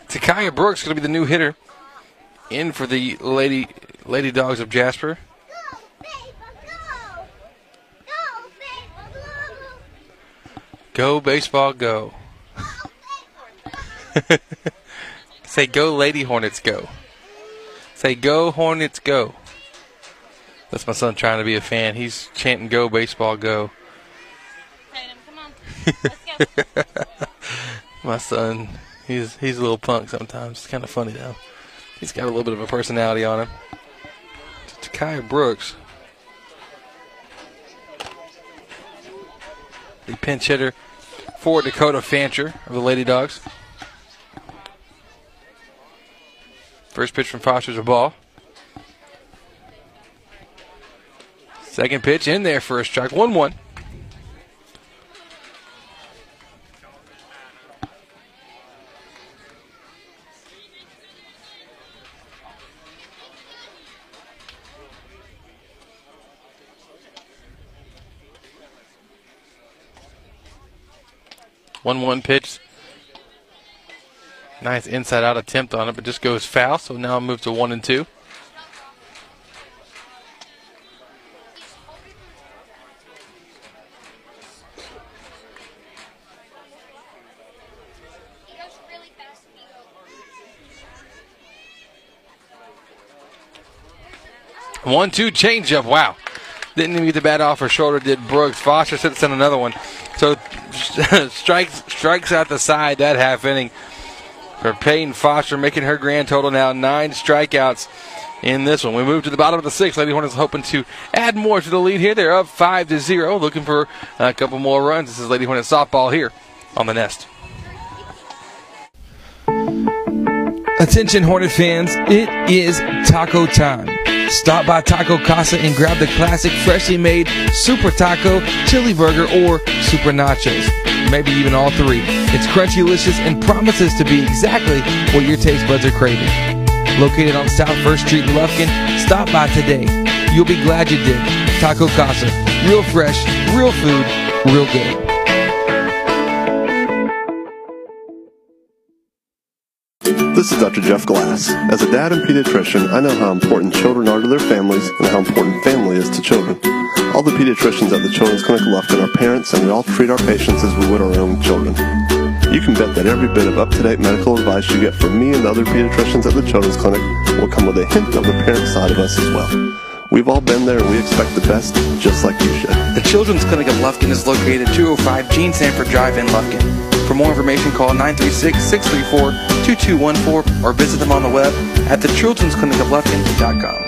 Speaker 3: Takaya Brooks going to be the new hitter in for the Lady Lady Dogs of Jasper. Go baseball, go! Say go, Lady Hornets, go. Say go, Hornets, go. That's my son trying to be a fan. He's chanting go, baseball, go. my son, he's he's a little punk sometimes. It's kind of funny though. He's got a little bit of a personality on him. Takai Brooks, the pinch hitter for Dakota Fancher of the Lady Dogs. First pitch from Foster's a ball. Second pitch in there for a strike. 1 1. One one pitch. Nice inside out attempt on it, but just goes foul. So now it moves to one and two. One two changeup. Wow. Didn't even get the bat off her shoulder, did Brooks. Foster sits in another one. Strikes strikes out the side that half inning for Peyton Foster, making her grand total now nine strikeouts in this one. We move to the bottom of the sixth. Lady Hornets hoping to add more to the lead here. They're up five to zero, looking for a couple more runs. This is Lady Hornets softball here on the nest.
Speaker 1: Attention Hornet fans, it is taco time. Stop by Taco Casa and grab the classic freshly made Super Taco, Chili Burger, or Super Nachos. Maybe even all three. It's crunchy, delicious, and promises to be exactly what your taste buds are craving. Located on South First Street in Lufkin, stop by today. You'll be glad you did. Taco Casa. Real fresh, real food, real good.
Speaker 15: This is Dr. Jeff Glass. As a dad and pediatrician, I know how important children are to their families and how important family is to children. All the pediatricians at the Children's Clinic Lufkin are parents, and we all treat our patients as we would our own children. You can bet that every bit of up-to-date medical advice you get from me and the other pediatricians at the Children's Clinic will come with a hint of the parent side of us as well. We've all been there and we expect the best, just like you should.
Speaker 1: The Children's Clinic of Lufkin is located at 205 Gene Sanford Drive in Lufkin. For more information, call 936-634-2214 or visit them on the web at thechildren'sclinicoflufkin.com.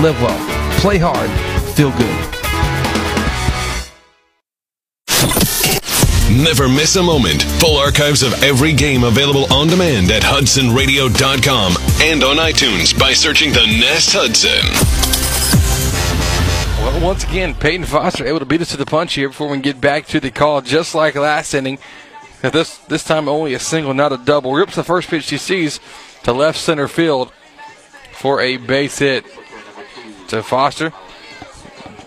Speaker 1: Live well, play hard, feel good.
Speaker 2: Never miss a moment. Full archives of every game available on demand at HudsonRadio.com and on iTunes by searching the Nest Hudson.
Speaker 3: Well, once again, Peyton Foster able to beat us to the punch here before we can get back to the call, just like last inning. Now This this time only a single, not a double. Rips the first pitch she sees to left center field for a base hit to Foster.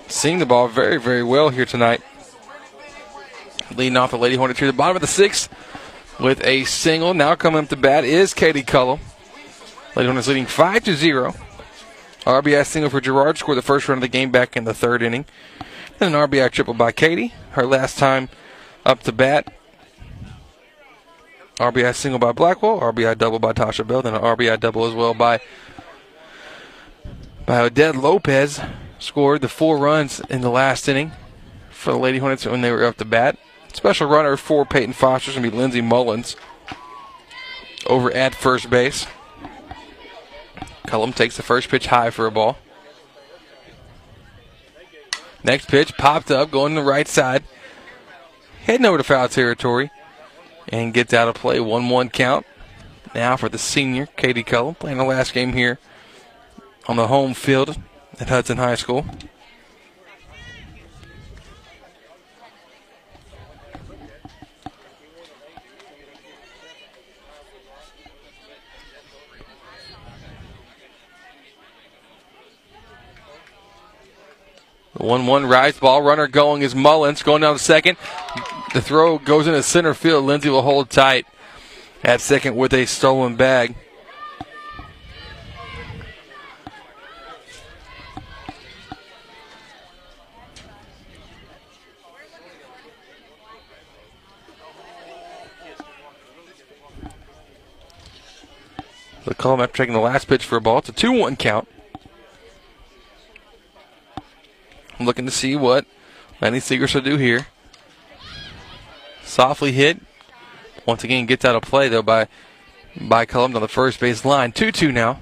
Speaker 3: Seeing the ball very, very well here tonight. Leading off the Lady Hornet to the bottom of the sixth with a single. Now coming up to bat is Katie Cullum. Lady Hornets leading 5 to 0. RBI single for Gerard scored the first run of the game back in the third inning. And an RBI triple by Katie. Her last time up to bat. RBI single by Blackwell, RBI double by Tasha Bell, then an RBI double as well by by Odette Lopez. Scored the four runs in the last inning for the Lady Hornets when they were up to bat. Special runner for Peyton Foster is going to be Lindsay Mullins over at first base. Cullum takes the first pitch high for a ball. Next pitch popped up, going to the right side. Heading over to foul territory and gets out of play. 1 1 count. Now for the senior, Katie Cullum, playing the last game here on the home field at Hudson High School. The 1 1 rise ball. Runner going is Mullins. Going down to second. The throw goes into center field. Lindsay will hold tight at second with a stolen bag. The call after taking the last pitch for a ball. It's a 2 1 count. I'm looking to see what Lenny Segrist will do here. Softly hit. Once again, gets out of play though by by Cullum on the first base line. 2 2 now.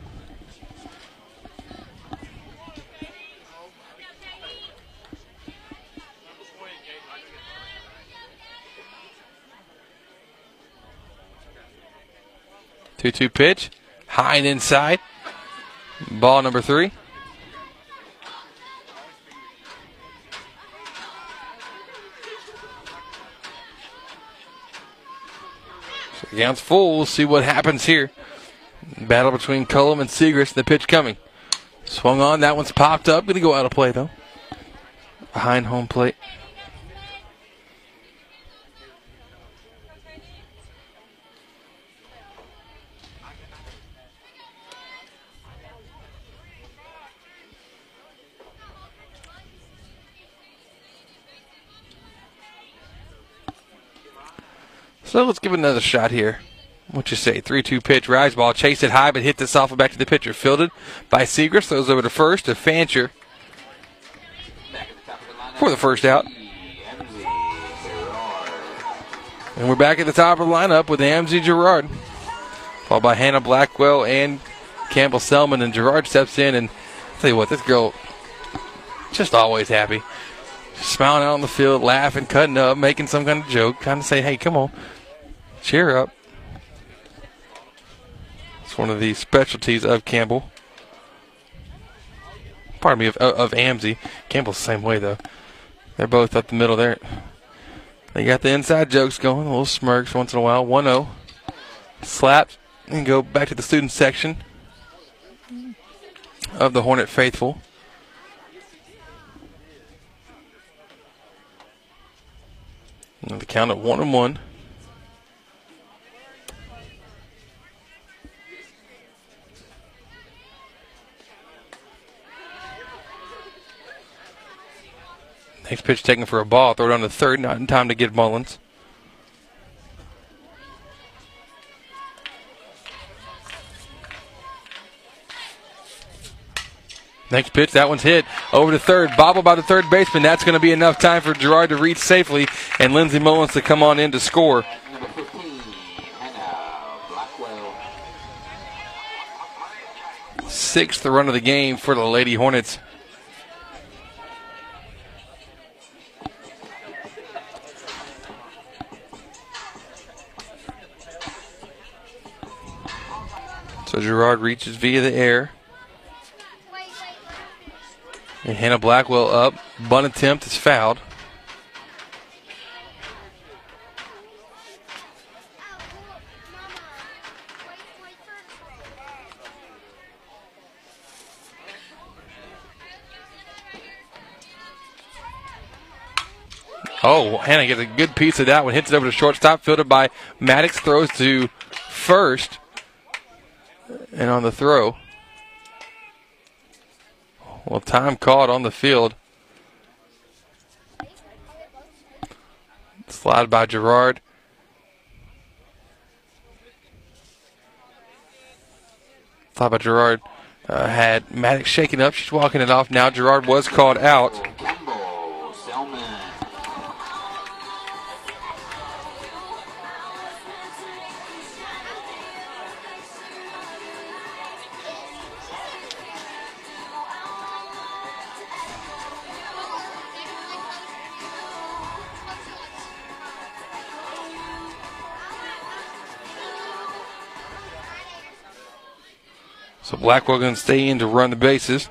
Speaker 3: Two two pitch, high and inside. Ball number three. So count's full. We'll see what happens here. Battle between Cullum and Segrist. The pitch coming. Swung on. That one's popped up. Going to go out of play though. Behind home plate. So let's give it another shot here. What you say? 3 2 pitch, rise ball, chase it high, but hit this off back to the pitcher. Fielded by Segrist, throws over to first to Fancher for the first out. And we're back at the top of the lineup with Amzie Gerard, followed by Hannah Blackwell and Campbell Selman. And Gerard steps in, and I'll tell you what, this girl just always happy. Smiling out on the field, laughing, cutting up, making some kind of joke, kind of say, hey, come on, cheer up. It's one of the specialties of Campbell. Pardon me, of, of Amzie. Campbell's the same way, though. They're both up the middle there. They got the inside jokes going, a little smirks once in a while. 1 0. Slapped and go back to the student section of the Hornet Faithful. And the count at 1 and 1. Next pitch taken for a ball. Throw it on the third. Not in time to get Mullins. Next pitch, that one's hit over to third. Bobble by the third baseman. That's going to be enough time for Gerard to reach safely and Lindsey Mullins to come on in to score. Sixth run of the game for the Lady Hornets. Gerard reaches via the air. And Hannah Blackwell up. Bunt attempt is fouled. Oh, Hannah gets a good piece of that one. Hits it over to shortstop. Fielded by Maddox. Throws to first. And on the throw. Well, time caught on the field. Slide by Gerard. Slide by Gerard. Uh, had Maddox shaken up. She's walking it off now. Gerard was called out. Blackwell going to stay in to run the bases.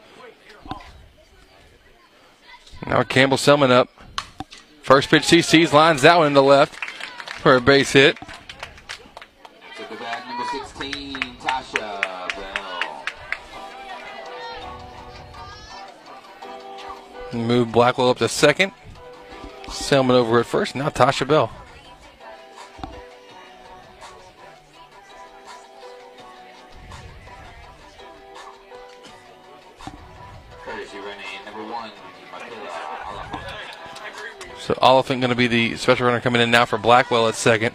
Speaker 3: Now Campbell Selman up. First pitch he sees, lines that one to the left for a base hit.
Speaker 21: Number 16, Tasha Bell.
Speaker 3: Move Blackwell up to second. Selman over at first. Now Tasha Bell. So Oliphant going to be the special runner coming in now for Blackwell at second.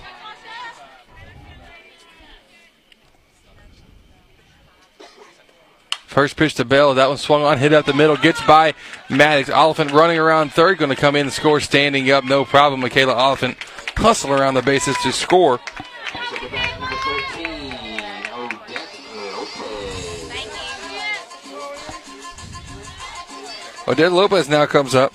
Speaker 3: First pitch to Bell. That one swung on, hit up the middle, gets by Maddox. Oliphant running around third, going to come in and score standing up. No problem. Michaela Oliphant hustle around the bases to score.
Speaker 21: Number 13, Odette Lopez.
Speaker 3: Odette Lopez now comes up.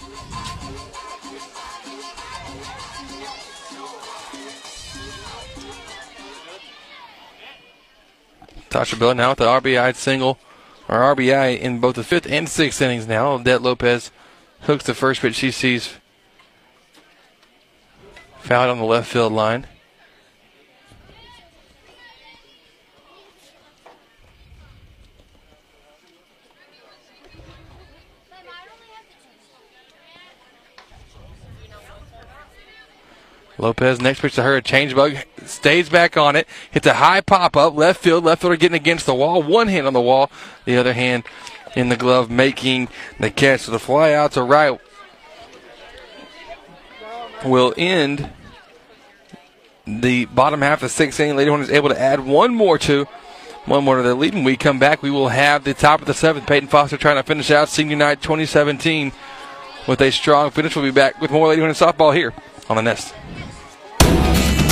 Speaker 3: Tasha Bell now with the RBI single, or RBI in both the fifth and sixth innings now. Odette Lopez hooks the first pitch she sees fouled on the left field line. Lopez next pitch to her, a changeup, stays back on it, hits a high pop up, left field, left fielder getting against the wall, one hand on the wall, the other hand in the glove, making the catch. So the fly out to right will end the bottom half of sixth inning. Lady Hornets able to add one more to one more to the lead. When we come back, we will have the top of the seventh. Peyton Foster trying to finish out senior night 2017 with a strong finish. We'll be back with more Lady Hornets softball here on the Nest.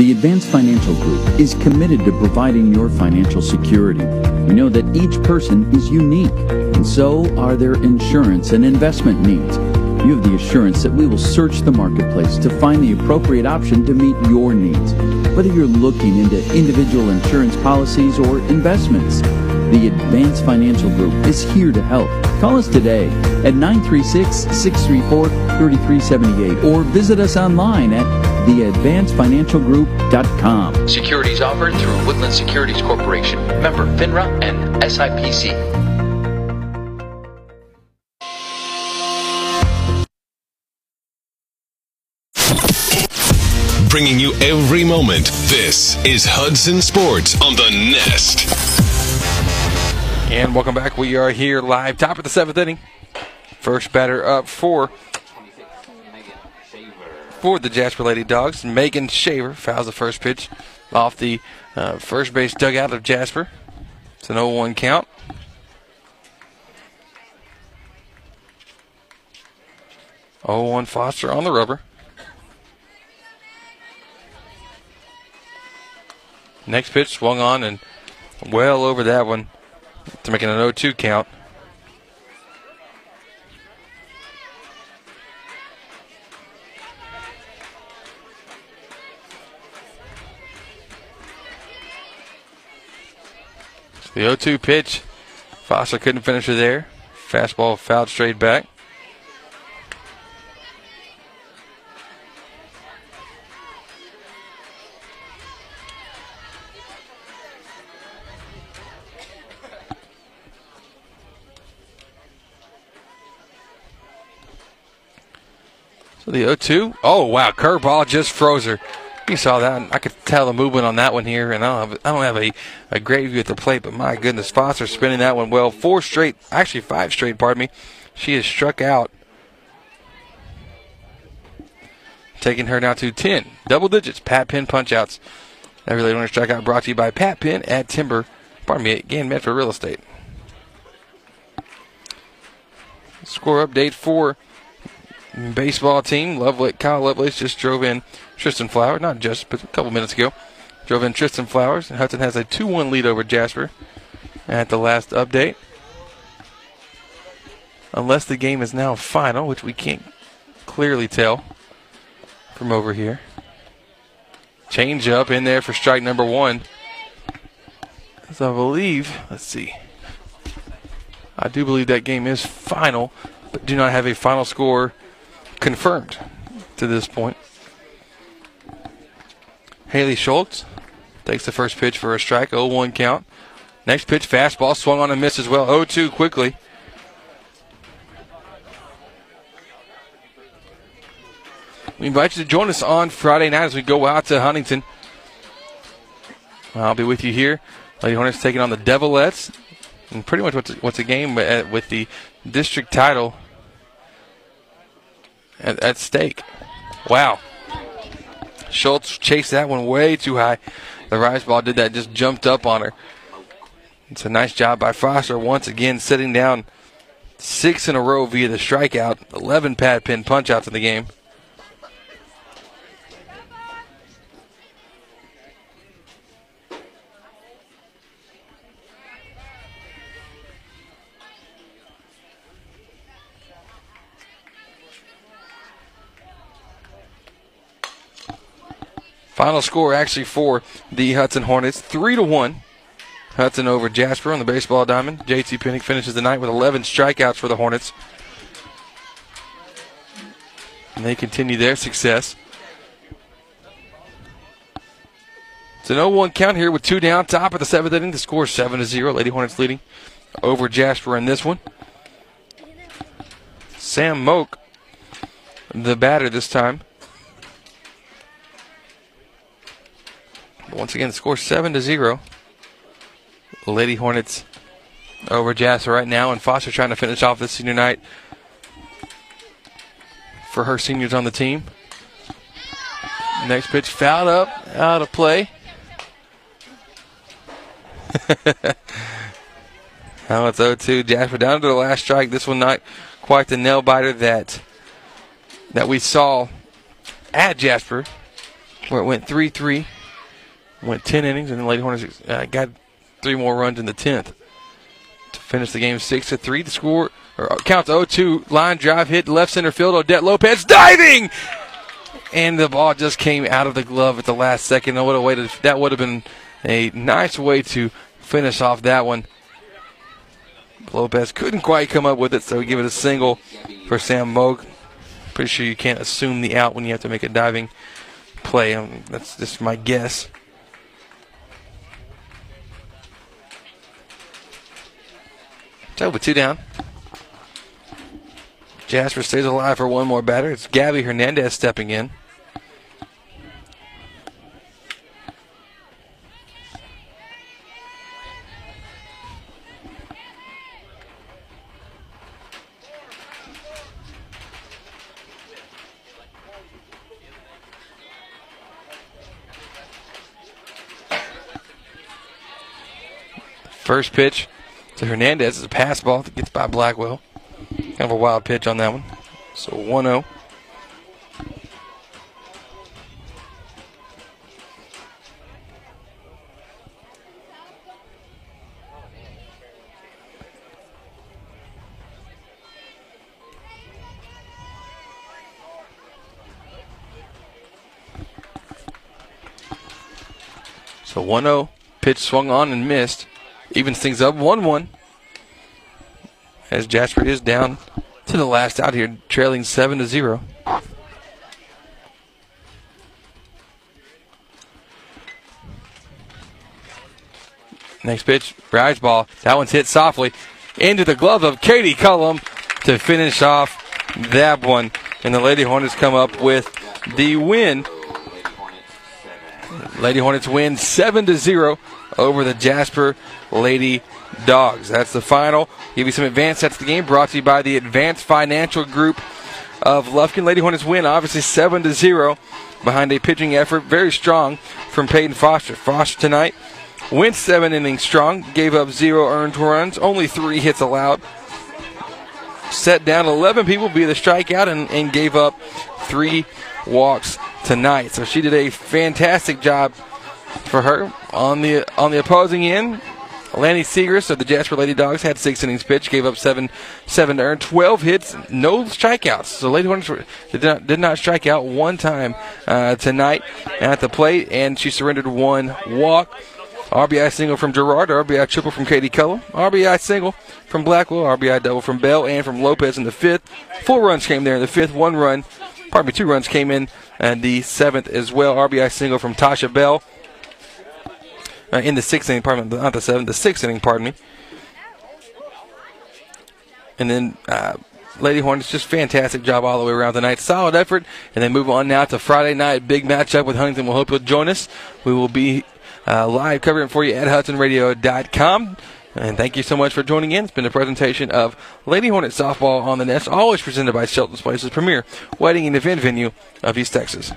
Speaker 17: The Advanced Financial Group is committed to providing your financial security. We know that each person is unique, and so are their insurance and investment needs. You have the assurance that we will search the marketplace to find the appropriate option to meet your needs. Whether you're looking into individual insurance policies or investments, the Advanced Financial Group is here to help. Call us today at 936-634-3378 or visit us online at theadvancedfinancialgroup.com.
Speaker 18: Securities offered through Woodland Securities Corporation, member FINRA and SIPC.
Speaker 2: Bringing you every moment. This is Hudson Sports on the Nest.
Speaker 3: And welcome back. We are here live, top of the seventh inning. First batter up for for the Jasper Lady Dogs. Megan Shaver fouls the first pitch off the uh, first base dugout of Jasper. It's an 0-1 count. Oh, one Foster on the rubber. Next pitch swung on and well over that one to make it an 0-2 count. The 0 2 pitch. Foster couldn't finish it there. Fastball fouled straight back. The 0 2. Oh, wow. Curveball just froze her. You saw that. I could tell the movement on that one here, and I don't have, I don't have a, a great view at the plate, but my goodness, Foster spinning that one well. Four straight, actually five straight, pardon me. She has struck out taking her now to 10. Double digits, Pat Penn punch outs. Every Lady Hornets strikeout brought to you by Pat Penn at Timber, pardon me, again, Medford Real Estate. Score update for baseball team. Lovely, Kyle Lovelace just drove in Tristan Flowers, not just, but a couple minutes ago. Drove in Tristan Flowers. And Hudson has a 2 1 lead over Jasper at the last update. Unless the game is now final, which we can't clearly tell from over here. Change up in there for strike number one. So I believe, let's see. I do believe that game is final, but do not have a final score confirmed to this point. Haley Schultz takes the first pitch for a strike, 0 1 count. Next pitch, fastball, swung on and missed as well, 0 2 quickly. We invite you to join us on Friday night as we go out to Huntington. I'll be with you here. Lady Hornets taking on the Devilettes. And pretty much what's a, what's a game with the district title at, at stake. Wow. Schultz chased that one way too high. The rise ball did that, just jumped up on her. It's a nice job by Foster once again sitting down six in a row via the strikeout, 11 Pat Penn punch outs in the game. Final score actually for the Hudson Hornets, three to one. Hudson over Jasper on the baseball diamond. JT Pinnock finishes the night with 11 strikeouts for the Hornets. And they continue their success. It's an 0-1 count here with two down. Top of the seventh inning. The score is 7 to 0. Lady Hornets leading over Jasper in this one. Sam Moak, the batter this time. Once again, score 7 to 0. Lady Hornets over Jasper right now, and Foster trying to finish off this senior night for her seniors on the team. Next pitch fouled up, out of play. now it's 0 2. Jasper down to the last strike. This one not quite the nail biter that that we saw at Jasper, where it went 3 3. Went 10 innings, and the Lady Hornets uh, got three more runs in the 10th to finish the game 6 to 3. The score or uh, counts 0 2. Line drive hit left center field. Odette Lopez diving! And the ball just came out of the glove at the last second. That would have, waited, that would have been a nice way to finish off that one. Lopez couldn't quite come up with it, so we give it a single for Sam Moak. Pretty sure you can't assume the out when you have to make a diving play. Um, that's just my guess. So with two down. Jasper stays alive for one more batter. It's Gabby Hernandez stepping in. First pitch to Hernandez is a pass ball that gets by Blackwell. Kind of a wild pitch on that one. So 1 0. So 1 0. Pitch swung on and missed. Evens things up 1 1. As Jasper is down to the last out here, trailing 7 to 0. Next pitch, rise ball. That one's hit softly into the glove of Katie Cullum to finish off that one. And the Lady Hornets come up with the win. Lady Hornets win 7 to 0 over the Jasper Lady Dogs. That's the final. Give you some advanced sets of the game brought to you by the Advanced Financial Group of Lufkin. Lady Hornets win, obviously 7 to 0 behind a pitching effort very strong from Peyton Foster. Foster tonight went seven innings strong, gave up zero earned runs, only three hits allowed. Set down 11 people via the strikeout and, and gave up three walks tonight. So she did a fantastic job for her on the on the opposing end. Lanny Segrist of the Jasper Lady Dogs had six innings pitched, gave up seven seven to earn, twelve hits, no strikeouts. So Lady Hornets did not, did not strike out one time uh, tonight at the plate, and she surrendered one walk. RBI single from Gerard, RBI triple from Katie Cullum, RBI single from Blackwell, RBI double from Bell and from Lopez in the fifth. Four runs came there in the fifth, one run, pardon me, two runs came in and the seventh as well. RBI single from Tasha Bell uh, in the sixth inning, pardon me, not the seventh, the sixth inning, pardon me. And then uh, Lady Hornets, just fantastic job all the way around tonight. Solid effort. And then move on now to Friday night, big matchup with Huntington. We'll hope you'll join us. We will be uh, live covering for you at HudsonRadio.com. And thank you so much for joining in. It's been a presentation of Lady Hornet Softball on the Nest, always presented by Shelton's Place's premier wedding and event venue of East Texas.